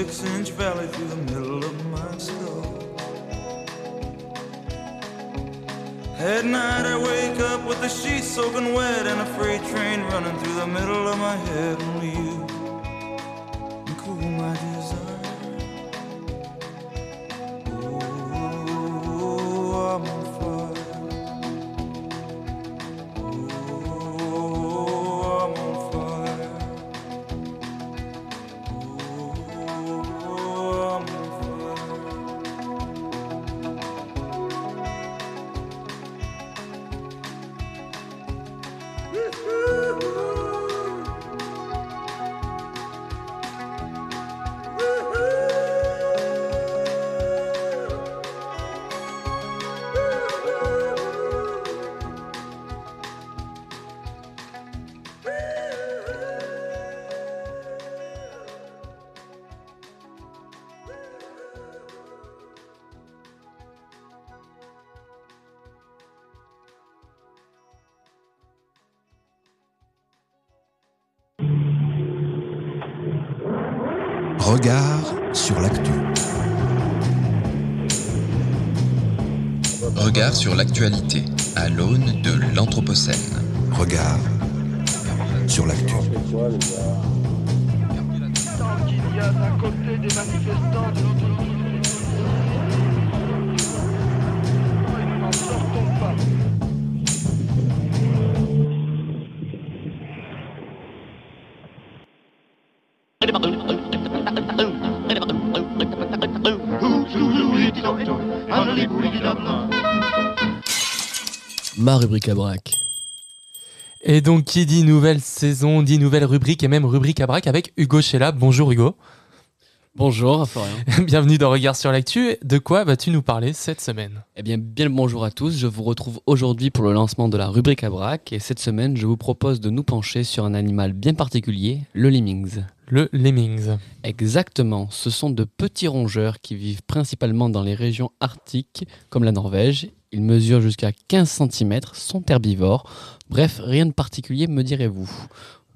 six inch valley through the middle of my skull. At night I wake up with the sheets soaking wet and a freight train running through the middle of my head. Regard sur l'actu. Regard sur l'actualité à l'aune de l'Anthropocène. Regard sur l'actu. qu'il y a d'un côté des manifestants, de l'autre Rubrique à braque. Et donc, qui dit nouvelle saison, dit nouvelle rubrique et même rubrique à braque avec Hugo Sheila. Bonjour Hugo. Bonjour, Florian. Bienvenue dans Regard sur l'actu. De quoi vas-tu nous parler cette semaine? Eh bien, bien le bonjour à tous. Je vous retrouve aujourd'hui pour le lancement de la rubrique à braque. Et cette semaine, je vous propose de nous pencher sur un animal bien particulier, le lemmings. Le Lemmings. Exactement, ce sont de petits rongeurs qui vivent principalement dans les régions arctiques comme la Norvège. Ils mesurent jusqu'à 15 cm, sont herbivores. Bref, rien de particulier me direz-vous.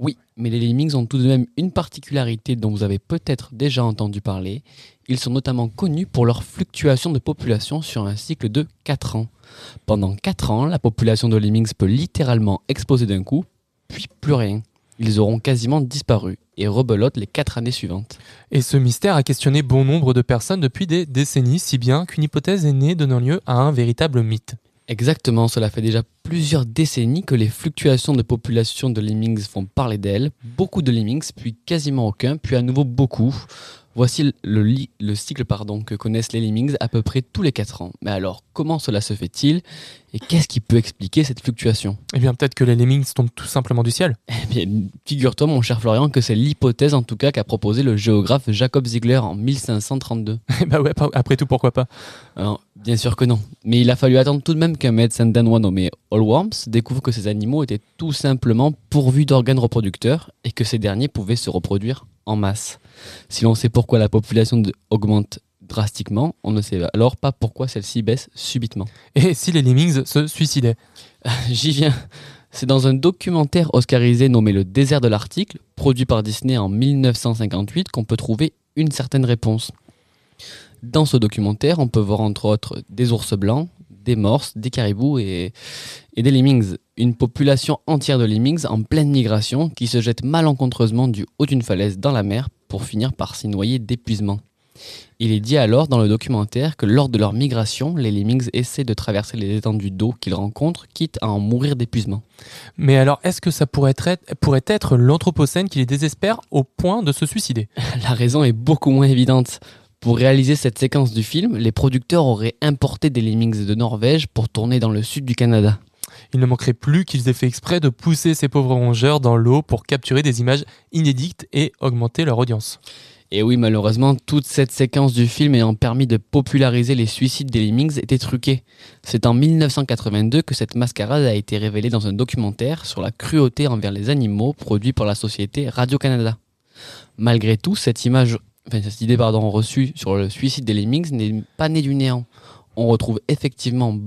Oui, mais les lemmings ont tout de même une particularité dont vous avez peut-être déjà entendu parler. Ils sont notamment connus pour leur fluctuation de population sur un cycle de 4 ans. Pendant 4 ans, la population de lemmings peut littéralement exploser d'un coup, puis plus rien. Ils auront quasiment disparu et rebelotent les 4 années suivantes. Et ce mystère a questionné bon nombre de personnes depuis des décennies, si bien qu'une hypothèse est née donnant lieu à un véritable mythe. Exactement, cela fait déjà plusieurs décennies que les fluctuations de population de lemmings font parler d'elles. Beaucoup de lemmings, puis quasiment aucun, puis à nouveau beaucoup. Voici le, cycle pardon, que connaissent les lemmings à peu près tous les 4 ans. Mais alors, comment cela se fait-il Et qu'est-ce qui peut expliquer cette fluctuation? Eh bien, peut-être que les Lemmings tombent tout simplement du ciel. Eh bien, figure-toi, mon cher Florian, que c'est l'hypothèse en tout cas qu'a proposé le géographe Jacob Ziegler en 1532. Eh bah ouais, après tout, pourquoi pas? Alors, bien sûr que non. Mais il a fallu attendre tout de même qu'un médecin danois nommé Allworms découvre que ces animaux étaient tout simplement pourvus d'organes reproducteurs et que ces derniers pouvaient se reproduire en masse. Si l'on sait pourquoi la population augmente drastiquement, on ne sait alors pas pourquoi celle-ci baisse subitement. Et si les Lemmings se suicidaient J'y viens. C'est dans un documentaire oscarisé nommé Le désert de l'Arctique, produit par Disney en 1958, qu'on peut trouver une certaine réponse. Dans ce documentaire, on peut voir entre autres des ours blancs, des morses, des caribous et, et des lemmings. Une population entière de lemmings en pleine migration qui se jette malencontreusement du haut d'une falaise dans la mer pour finir par s'y noyer d'épuisement. Il est dit alors dans le documentaire que lors de leur migration, les lemmings essaient de traverser les étendues d'eau qu'ils rencontrent, quitte à en mourir d'épuisement. Mais alors, est-ce que ça pourrait être, pourrait être l'Anthropocène qui les désespère au point de se suicider? La raison est beaucoup moins évidente. Pour réaliser cette séquence du film, les producteurs auraient importé des lemmings de Norvège pour tourner dans le sud du Canada. Il ne manquerait plus qu'ils aient fait exprès de pousser ces pauvres rongeurs dans l'eau pour capturer des images inédites et augmenter leur audience. Et oui, malheureusement, toute cette séquence du film ayant permis de populariser les suicides des lemmings était truquée. C'est en 1982 que cette mascarade a été révélée dans un documentaire sur la cruauté envers les animaux produit par la société Radio-Canada. Malgré tout, cette image enfin, cette idée pardon, reçue sur le suicide des lemmings n'est pas née du néant. On retrouve effectivement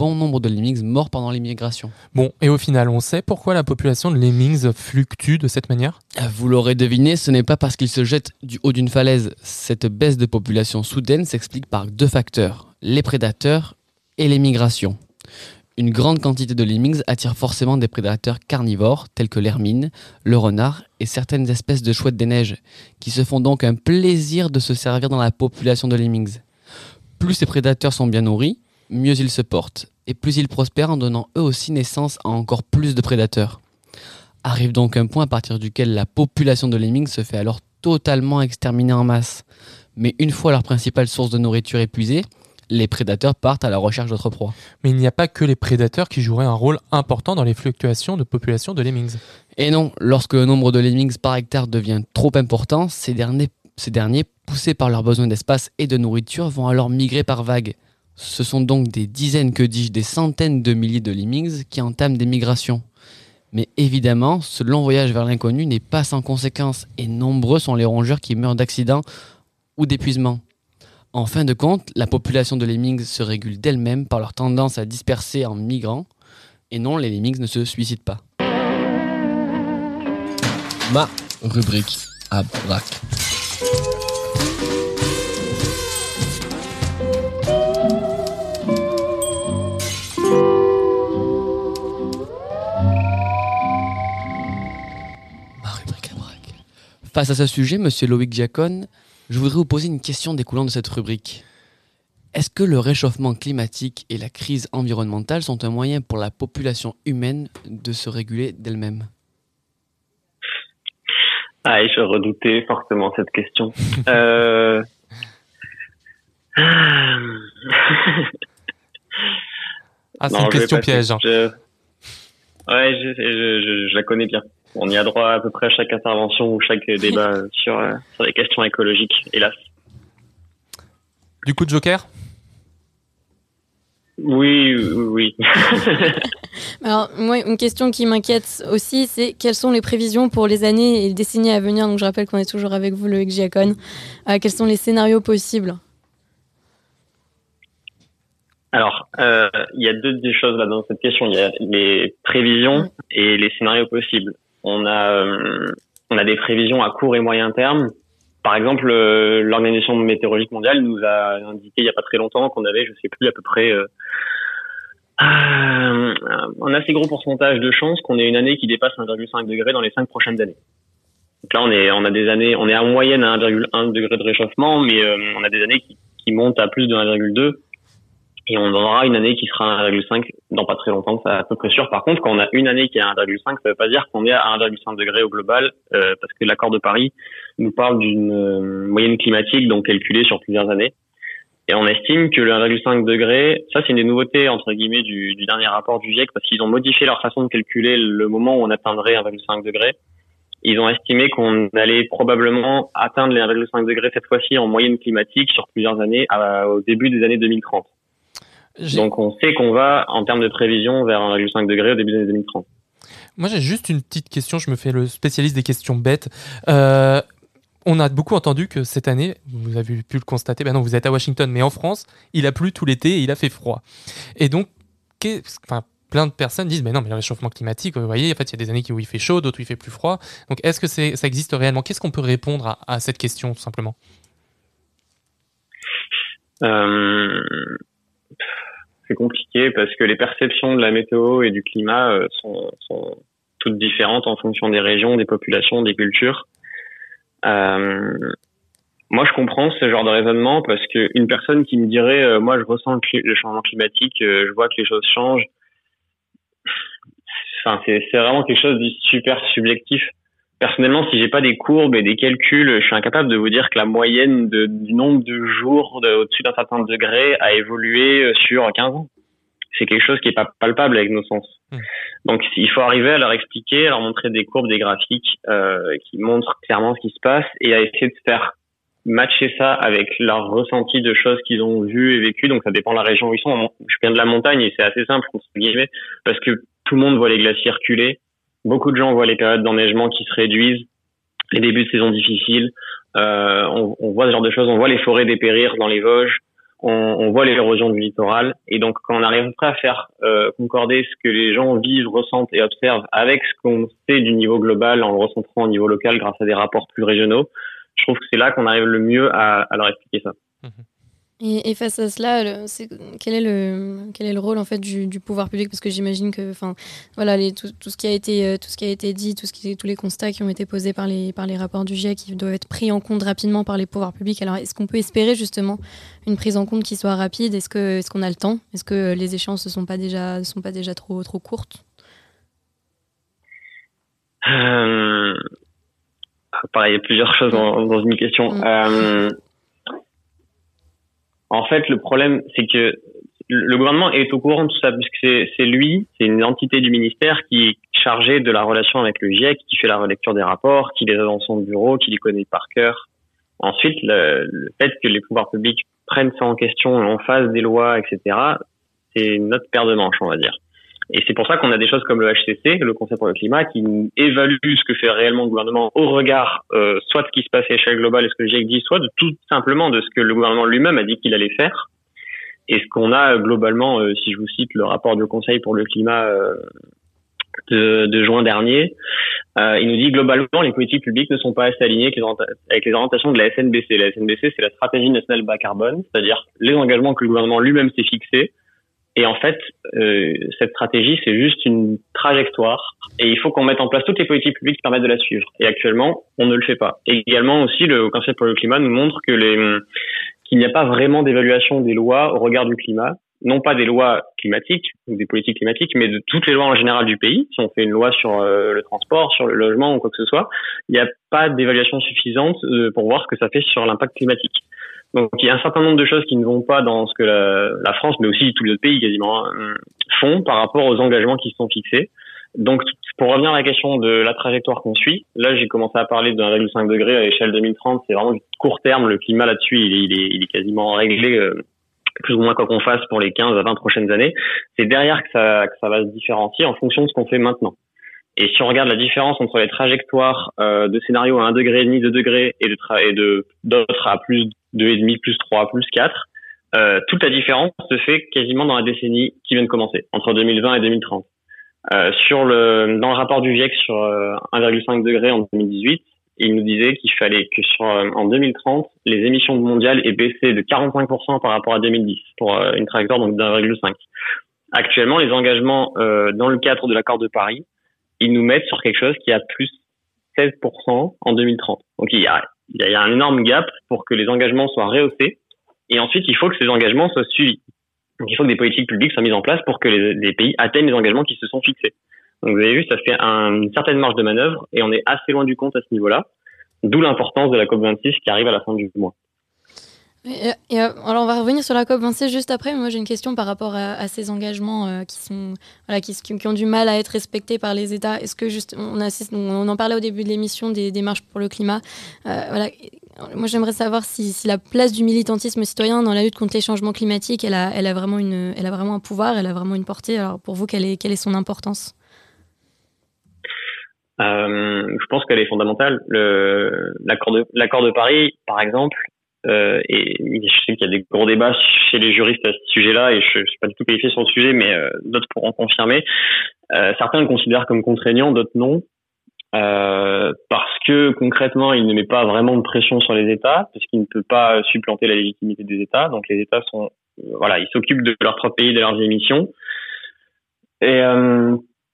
bon nombre de lemmings morts pendant l'immigration. Bon, et au final, on sait pourquoi la population de lemmings fluctue de cette manière? Ah, Vous l'aurez deviné, ce n'est pas parce qu'ils se jettent du haut d'une falaise. Cette baisse de population soudaine s'explique par deux facteurs, les prédateurs et les migrations. Une grande quantité de lemmings attire forcément des prédateurs carnivores tels que l'hermine, le renard et certaines espèces de chouettes des neiges, qui se font donc un plaisir de se servir dans la population de lemmings. Plus ces prédateurs sont bien nourris, mieux ils se portent, et plus ils prospèrent en donnant eux aussi naissance à encore plus de prédateurs. Arrive donc un point à partir duquel la population de lemmings se fait alors totalement exterminer en masse. Mais une fois leur principale source de nourriture épuisée, les prédateurs partent à la recherche d'autres proies. Mais il n'y a pas que les prédateurs qui joueraient un rôle important dans les fluctuations de population de lemmings. Et non, lorsque le nombre de lemmings par hectare devient trop important, ces derniers, ces derniers poussés par leurs besoins d'espace et de nourriture, vont alors migrer par vagues. Ce sont donc des dizaines, que dis-je, des centaines de milliers de lemmings qui entament des migrations. Mais évidemment, ce long voyage vers l'inconnu n'est pas sans conséquences, et nombreux sont les rongeurs qui meurent d'accidents ou d'épuisement. En fin de compte, la population de lemmings se régule d'elle-même par leur tendance à disperser en migrant, et non, les lemmings ne se suicident pas. Ma rubrique à Face à ce sujet, monsieur Loïc Giacone, je voudrais vous poser une question découlant de cette rubrique. Est-ce que le réchauffement climatique et la crise environnementale sont un moyen pour la population humaine de se réguler d'elle-même? Ah, je redoutais fortement cette question. euh... ah, c'est une question piège. Hein. Je... Ouais, je, je, je, la connais bien. On y a droit à peu près à chaque intervention ou chaque débat sur, euh, sur les questions écologiques, hélas. Du coup, Joker? Oui, oui. Alors, moi, une question qui m'inquiète aussi, c'est quelles sont les prévisions pour les années et les décennies à venir? Donc, je rappelle qu'on est toujours avec vous, Loïc Giacone. Euh, quels sont les scénarios possibles? Alors, euh, il y a deux, deux choses là dans cette question. Il y a les prévisions et les scénarios possibles. On a, euh, on a des prévisions à court et moyen terme. Par exemple, euh, l'Organisation météorologique mondiale nous a indiqué il y a pas très longtemps qu'on avait, je sais plus, à peu près euh, un assez gros pourcentage de chances qu'on ait une année qui dépasse 1,5 degré dans les cinq prochaines années. Donc là, on est, on a des années, on est en moyenne à 1,1 degré de réchauffement, mais on a des années qui, qui montent à plus de 1,2 et on aura une année qui sera à 1,5 dans pas très longtemps, c'est à peu près sûr. Par contre, quand on a une année qui est à 1,5, ça veut pas dire qu'on est à 1,5 degré au global, euh, parce que l'accord de Paris nous parle d'une euh, moyenne climatique, donc calculée sur plusieurs années. Et on estime que le 1,5 degré, ça c'est une des nouveautés entre guillemets du, du dernier rapport du GIEC, parce qu'ils ont modifié leur façon de calculer le moment où on atteindrait 1,5 degré. Ils ont estimé qu'on allait probablement atteindre les 1,5 degrés cette fois-ci en moyenne climatique sur plusieurs années, au début des années 2030. Donc on sait qu'on va, en termes de prévision, vers 1,5 degré au début des années 2030. Moi j'ai juste une petite question, je me fais le spécialiste des questions bêtes. Euh, on a beaucoup entendu que cette année, vous avez pu le constater, ben non, vous êtes à Washington, mais en France, il a plu tout l'été et il a fait froid. Et donc, enfin, plein de personnes disent, mais non, mais le réchauffement climatique, vous voyez, en fait, il y a des années où il fait chaud, d'autres où il fait plus froid. Donc, est-ce que ça existe réellement? Qu'est-ce qu'on peut répondre à, à, cette question, tout simplement? Euh, c'est compliqué parce que les perceptions de la météo et du climat euh, sont, sont, toutes différentes en fonction des régions, des populations, des cultures. Euh, moi, je comprends ce genre de raisonnement parce que une personne qui me dirait, euh, moi, je ressens le, changement climatique, euh, je vois que les choses changent. Enfin, c'est vraiment quelque chose de super subjectif. Personnellement, si j'ai pas des courbes et des calculs, je suis incapable de vous dire que la moyenne de, du nombre de jours au-dessus d'un certain degré a évolué euh, sur 15 ans. C'est quelque chose qui est pas palpable avec nos sens. Mmh. Donc, il faut arriver à leur expliquer, à leur montrer des courbes, des graphiques euh, qui montrent clairement ce qui se passe et à essayer de faire matcher ça avec leur ressenti de choses qu'ils ont vues et vécues. Donc ça dépend de la région où ils sont. Je viens de la montagne et c'est assez simple parce que tout le monde voit les glaciers reculer. Beaucoup de gens voient les périodes d'enneigement qui se réduisent, les débuts de saison difficiles. Euh, on, on, voit ce genre de choses. On voit les forêts dépérir dans les Vosges. On, on voit l'érosion du littoral. Et donc quand on arrive à faire euh, concorder ce que les gens vivent, ressentent et observent avec ce qu'on sait du niveau global en le recentrant au niveau local grâce à des rapports plus régionaux, je trouve que c'est là qu'on arrive le mieux à, leur expliquer ça. Et, face à cela, quel est le quel est le rôle en fait du, pouvoir public? Parce que j'imagine que, enfin, voilà, les, tout, ce qui a été euh, tout ce qui a été dit, tout ce qui, tous les constats qui ont été posés par les par les rapports du GIEC, qui doivent être pris en compte rapidement par les pouvoirs publics. Alors, est-ce qu'on peut espérer justement une prise en compte qui soit rapide? Est-ce que est-ce qu'on a le temps? Est-ce que les échéances ne sont pas déjà sont pas déjà trop trop courtes? Euh, pareil, il y a plusieurs choses dans, dans une question. Mm. Euh, en fait, le problème, c'est que le gouvernement est au courant de tout ça, puisque c'est lui, c'est une entité du ministère qui est chargée de la relation avec le GIEC, qui fait la relecture des rapports, qui les a dans son bureau, qui les connaît par cœur. Ensuite, le, le fait que les pouvoirs publics prennent ça en question, en face des lois, etc., c'est notre paire de manches, on va dire. Et c'est pour ça qu'on a des choses comme le HCC, le Conseil pour le climat, qui évalue ce que fait réellement le gouvernement au regard euh, soit de ce qui se passe à l'échelle globale et ce que GIEC dit, soit de tout simplement de ce que le gouvernement lui-même a dit qu'il allait faire. Et ce qu'on a globalement, euh, si je vous cite le rapport du Conseil pour le climat euh, de, de, juin dernier, il nous dit globalement les politiques publiques ne sont pas assez alignées avec les orientations de la SNBC. La SNBC, c'est la stratégie nationale bas carbone, c'est-à-dire les engagements que le gouvernement lui-même s'est fixés et en fait, euh, cette stratégie, c'est juste une trajectoire. Et il faut qu'on mette en place toutes les politiques publiques qui permettent de la suivre. Et actuellement, on ne le fait pas. Et également aussi, le Conseil pour le climat nous montre que les qu'il n'y a pas vraiment d'évaluation des lois au regard du climat. Non pas des lois climatiques ou des politiques climatiques, mais de toutes les lois en général du pays. Si on fait une loi sur euh, le transport, sur le logement ou quoi que ce soit, il n'y a pas d'évaluation suffisante euh, pour voir ce que ça fait sur l'impact climatique. Donc il y a un certain nombre de choses qui ne vont pas dans ce que la, France, mais aussi tous les autres pays quasiment, hein, font par rapport aux engagements qui sont fixés. Donc pour revenir à la question de la trajectoire qu'on suit, là j'ai commencé à parler de 1,5 degré à l'échelle 2030, c'est vraiment du court terme, le climat là-dessus il est, quasiment réglé. Euh, plus ou moins quoi qu'on fasse pour les 15 à 20 prochaines années, c'est derrière que ça, que ça va se différencier en fonction de ce qu'on fait maintenant. Et si on regarde la différence entre les trajectoires euh, de scénarios à 1 degré et demi, 2 degrés et de et de d'autres à plus 2,5, plus 3, plus 4, euh, toute la différence se fait quasiment dans la décennie qui vient de commencer, entre 2020 et 2030. Euh, sur le, dans le rapport du GIEC sur 1,5 euh, degré en 2018, il nous disait qu'il fallait que sur, euh, en 2030, les émissions mondiales aient baissé de 45% par rapport à 2010 pour euh, une trajectoire donc d'1,5. Actuellement, les engagements dans le cadre de l'accord de Paris, ils nous mettent sur quelque chose qui a plus 16% en 2030. Donc il y a il y a un énorme gap pour que les engagements soient rehaussés. Et ensuite, il faut que ces engagements soient suivis. Donc, il faut que des politiques publiques soient mises en place pour que les, pays atteignent les engagements qui se sont fixés. Donc, vous avez vu, ça fait une certaine marge de manœuvre et on est assez loin du compte à ce niveau-là. D'où l'importance de la COP26 qui arrive à la fin du mois. Et, alors on va revenir sur la COP26 juste après, mais moi j'ai une question par rapport à, ces engagements euh, qui, sont, voilà, qui, ont du mal à être respectés par les États. Est-ce que juste, on, en parlait au début de l'émission des démarches pour le climat. Euh, voilà, moi j'aimerais savoir si, la place du militantisme citoyen dans la lutte contre les changements climatiques, elle a, vraiment, une, elle a vraiment un pouvoir, elle a vraiment une portée. Alors pour vous, quelle est son importance? Euh, je pense qu'elle est fondamentale. L'accord de, de Paris, par exemple, euh, et je sais qu'il y a des gros débats chez les juristes à ce sujet-là, et je, ne suis pas du tout qualifié sur le sujet, mais euh, d'autres pourront confirmer. Euh, certains le considèrent comme contraignant, d'autres non, euh, parce que concrètement, il ne met pas vraiment de pression sur les États, parce qu'il ne peut pas supplanter la légitimité des États. Donc les États sont, voilà, ils s'occupent de leur propre pays, de leurs émissions. Et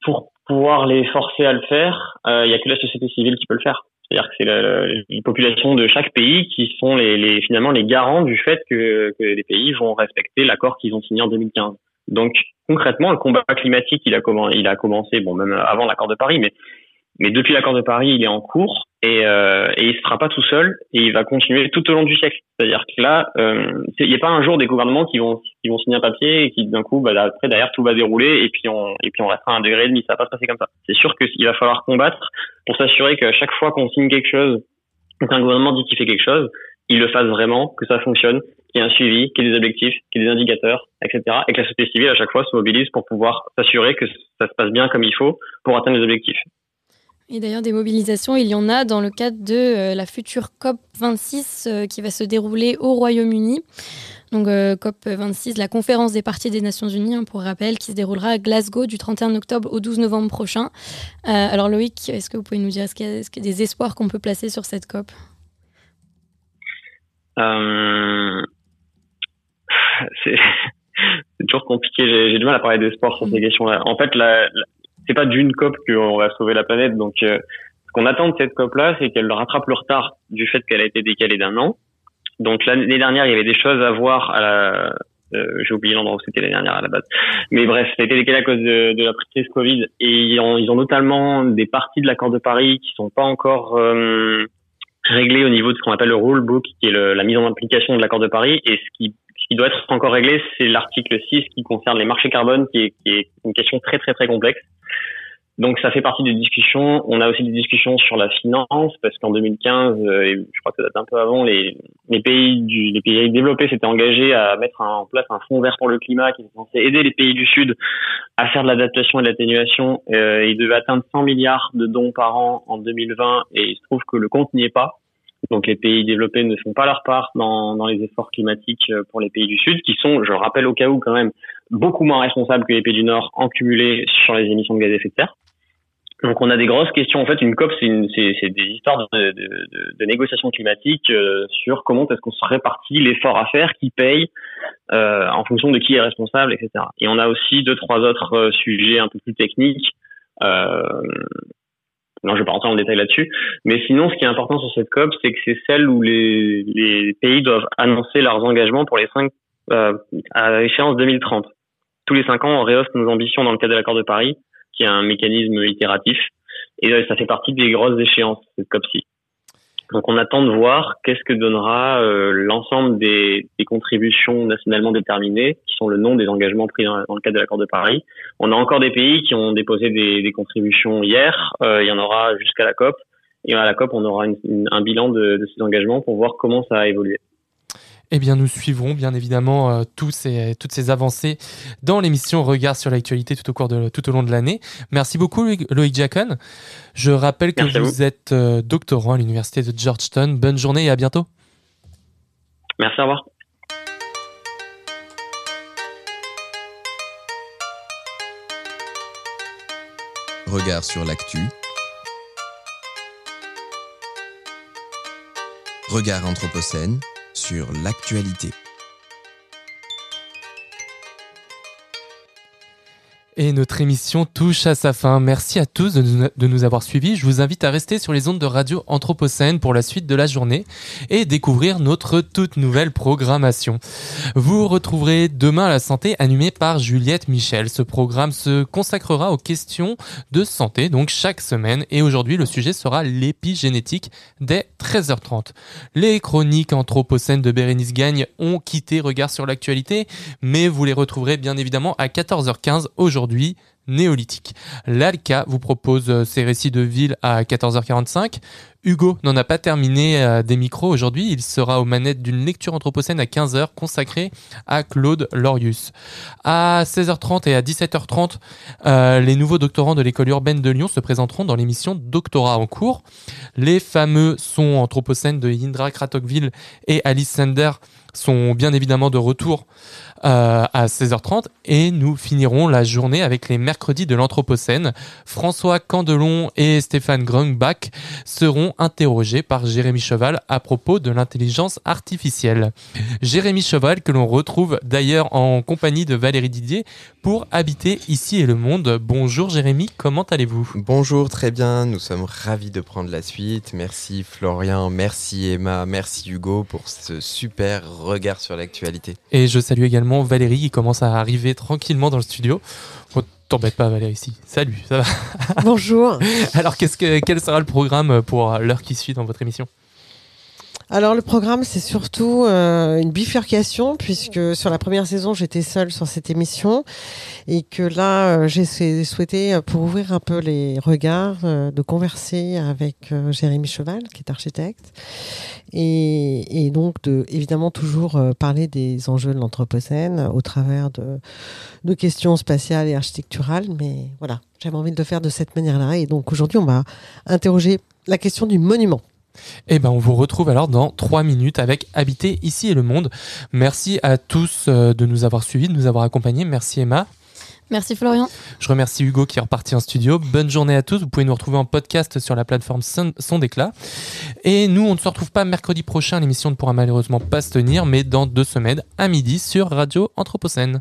pour pouvoir les forcer à le faire, il y a que la société civile qui peut le faire C'est-à-dire que c'est les populations de chaque pays qui sont les, les, finalement les garants du fait que, que les pays vont respecter l'accord qu'ils ont signé en 2015. Donc concrètement, le combat climatique, il a, il a commencé, bon même avant l'accord de Paris, mais mais depuis l'accord de Paris, il est en cours et, euh, et il sera pas tout seul et il va continuer tout au long du siècle. C'est-à-dire que là, euh, il n'y a pas un jour des gouvernements qui vont qui vont signer un papier et qui d'un coup, bah, après derrière tout va dérouler et puis on et puis on restera à un degré et demi. Ça va pas se passer comme ça. C'est sûr qu'il va falloir combattre pour s'assurer qu'à chaque fois qu'on signe quelque chose, qu'un gouvernement dit qu'il fait quelque chose, il le fasse vraiment, que ça fonctionne, qu'il y ait un suivi, qu'il y ait des objectifs, qu'il y ait des indicateurs, etc. Et que la société civile à chaque fois se mobilise pour pouvoir s'assurer que ça se passe bien comme il faut pour atteindre les objectifs. Et d'ailleurs, des mobilisations, il y en a dans le cadre de euh, la future COP 26 euh, qui va se dérouler au Royaume-Uni. Donc euh, COP 26, la conférence des partis des Nations Unies, hein, pour rappel, qui se déroulera à Glasgow du 31 octobre au 12 novembre prochain. alors Loïc, est-ce que vous pouvez nous dire, est-ce qu'il y, a des espoirs qu'on peut placer sur cette COP? C'est toujours compliqué, j'ai du mal à parler d'espoir sur ces mm. questions-là. En fait, la c'est pas d'une COP qu'on va sauver la planète. Donc, euh, ce qu'on attend de cette COP-là, c'est qu'elle rattrape le retard du fait qu'elle a été décalée d'un an. Donc l'année dernière, il y avait des choses à voir à la, euh, j'ai oublié l'endroit où c'était l'année dernière à la base. Mais bref, ça a été décalé à cause de, la crise Covid et ils ont, ils ont, notamment des parties de l'accord de Paris qui sont pas encore euh, réglées au niveau de ce qu'on appelle le rulebook, qui est le, la mise en application de l'accord de Paris. Et ce qui, ce qui doit être encore réglé, c'est l'article 6 qui concerne les marchés carbone, qui est, qui est une question très très très complexe. Donc ça fait partie des discussions. On a aussi des discussions sur la finance parce qu'en 2015, euh, et je crois que ça date un peu avant, les, les pays du, les pays développés s'étaient engagés à mettre en place un fonds vert pour le climat qui était censé aider les pays du Sud à faire de l'adaptation et de l'atténuation. Euh, il devait atteindre 100 milliards de dons par an en 2020 et il se trouve que le compte n'y est pas. Donc les pays développés ne font pas leur part dans, dans les efforts climatiques euh, pour les pays du Sud, qui sont, je rappelle au cas où quand même, beaucoup moins responsables que les pays du Nord en cumulé sur les émissions de gaz à effet de serre. Donc on a des grosses questions. En fait, une COP, c'est des histoires de, de, de, négociations climatiques euh, sur comment est-ce qu'on se répartit l'effort à faire, qui paye, euh, en fonction de qui est responsable, etc. Et on a aussi deux, trois autres euh, sujets un peu plus techniques. Euh, non, je vais pas rentrer en détail là-dessus. Mais sinon, ce qui est important sur cette COP, c'est que c'est celle où les, pays doivent annoncer leurs engagements pour les cinq euh, à échéance 2030. Tous les cinq ans, on rehausse nos ambitions dans le cadre de l'accord de Paris qui est un mécanisme itératif. Et ça fait partie des grosses échéances, cette COP-ci. Donc on attend de voir qu'est-ce que donnera euh, l'ensemble des, contributions nationalement déterminées, qui sont le nom des engagements pris dans, le cadre de l'accord de Paris. On a encore des pays qui ont déposé des, des contributions hier, euh, il y en aura jusqu'à la COP, et à la COP on aura un bilan de, de ces engagements pour voir comment ça a évolué. Eh bien, nous suivrons bien évidemment euh, tous ces, toutes ces avancées dans l'émission Regard sur l'actualité tout au cours de tout au long de l'année. Merci beaucoup Loïc Jacon. Je rappelle que vous, êtes euh, doctorant à l'université de Georgetown. Bonne journée et à bientôt. Merci, au revoir. Regard sur l'actu. Regard anthropocène sur l'actualité. Et notre émission touche à sa fin. Merci à tous de nous avoir suivis. Je vous invite à rester sur les ondes de radio Anthropocène pour la suite de la journée et découvrir notre toute nouvelle programmation. Vous retrouverez demain la santé animée par Juliette Michel. Ce programme se consacrera aux questions de santé, donc chaque semaine. Et aujourd'hui, le sujet sera l'épigénétique dès 13h30. Les chroniques Anthropocène de Bérénice Gagne ont quitté Regard sur l'actualité, mais vous les retrouverez bien évidemment à 14h15 aujourd'hui néolithique. L'Alca vous propose euh, ses récits de ville à 14h45. Hugo n'en a pas terminé euh, des micros aujourd'hui. Il sera aux manettes d'une lecture anthropocène à 15h consacrée à Claude Lorius. À 16h30 et à 17h30, euh, les nouveaux doctorants de l'école urbaine de Lyon se présenteront dans l'émission Doctorat en cours. Les fameux sons anthropocènes de Indra Kratokville et Alice Sender sont bien évidemment de retour euh, à 16h30 et nous finirons la journée avec les mercredis de l'Anthropocène. François Candelon et Stéphane Grungbach seront interrogés par Jérémy Cheval à propos de l'intelligence artificielle. Jérémy Cheval que l'on retrouve d'ailleurs en compagnie de Valérie Didier pour Habiter ici et le monde. Bonjour Jérémy, comment allez-vous? Bonjour, très bien, nous sommes ravis de prendre la suite. Merci Florian, merci Emma, merci Hugo pour ce super regard sur l'actualité. Et je salue également Valérie qui commence à arriver tranquillement dans le studio. Oh, T'embête pas Valérie ici. Salut, ça va? Bonjour. Alors qu'est-ce que, quel sera le programme pour l'heure qui suit dans votre émission? Alors le programme c'est surtout euh, une bifurcation puisque sur la première saison j'étais seule sur cette émission et que là euh, j'ai sou- souhaité euh, pour ouvrir un peu les regards de converser avec Jérémy Cheval qui est architecte et, donc de évidemment toujours parler des enjeux de l'anthropocène au travers de, de questions spatiales et architecturales mais voilà j'avais envie de le faire de cette manière-là et donc aujourd'hui on va interroger la question du monument. Eh ben, on vous retrouve alors dans 3 minutes avec Habiter ici et le monde. Merci à tous euh, de nous avoir suivis, de nous avoir accompagnés. Merci Emma. Merci Florian. Je remercie Hugo qui est reparti en studio. Bonne journée à tous. Vous pouvez nous retrouver en podcast sur la plateforme Son Son d'éclat. Et nous, on ne se retrouve pas mercredi prochain. L'émission ne pourra malheureusement pas se tenir, mais dans deux semaines à midi sur Radio Anthropocène.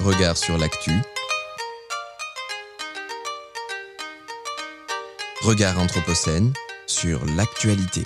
Regard sur l'actu. Regard Anthropocène sur l'actualité.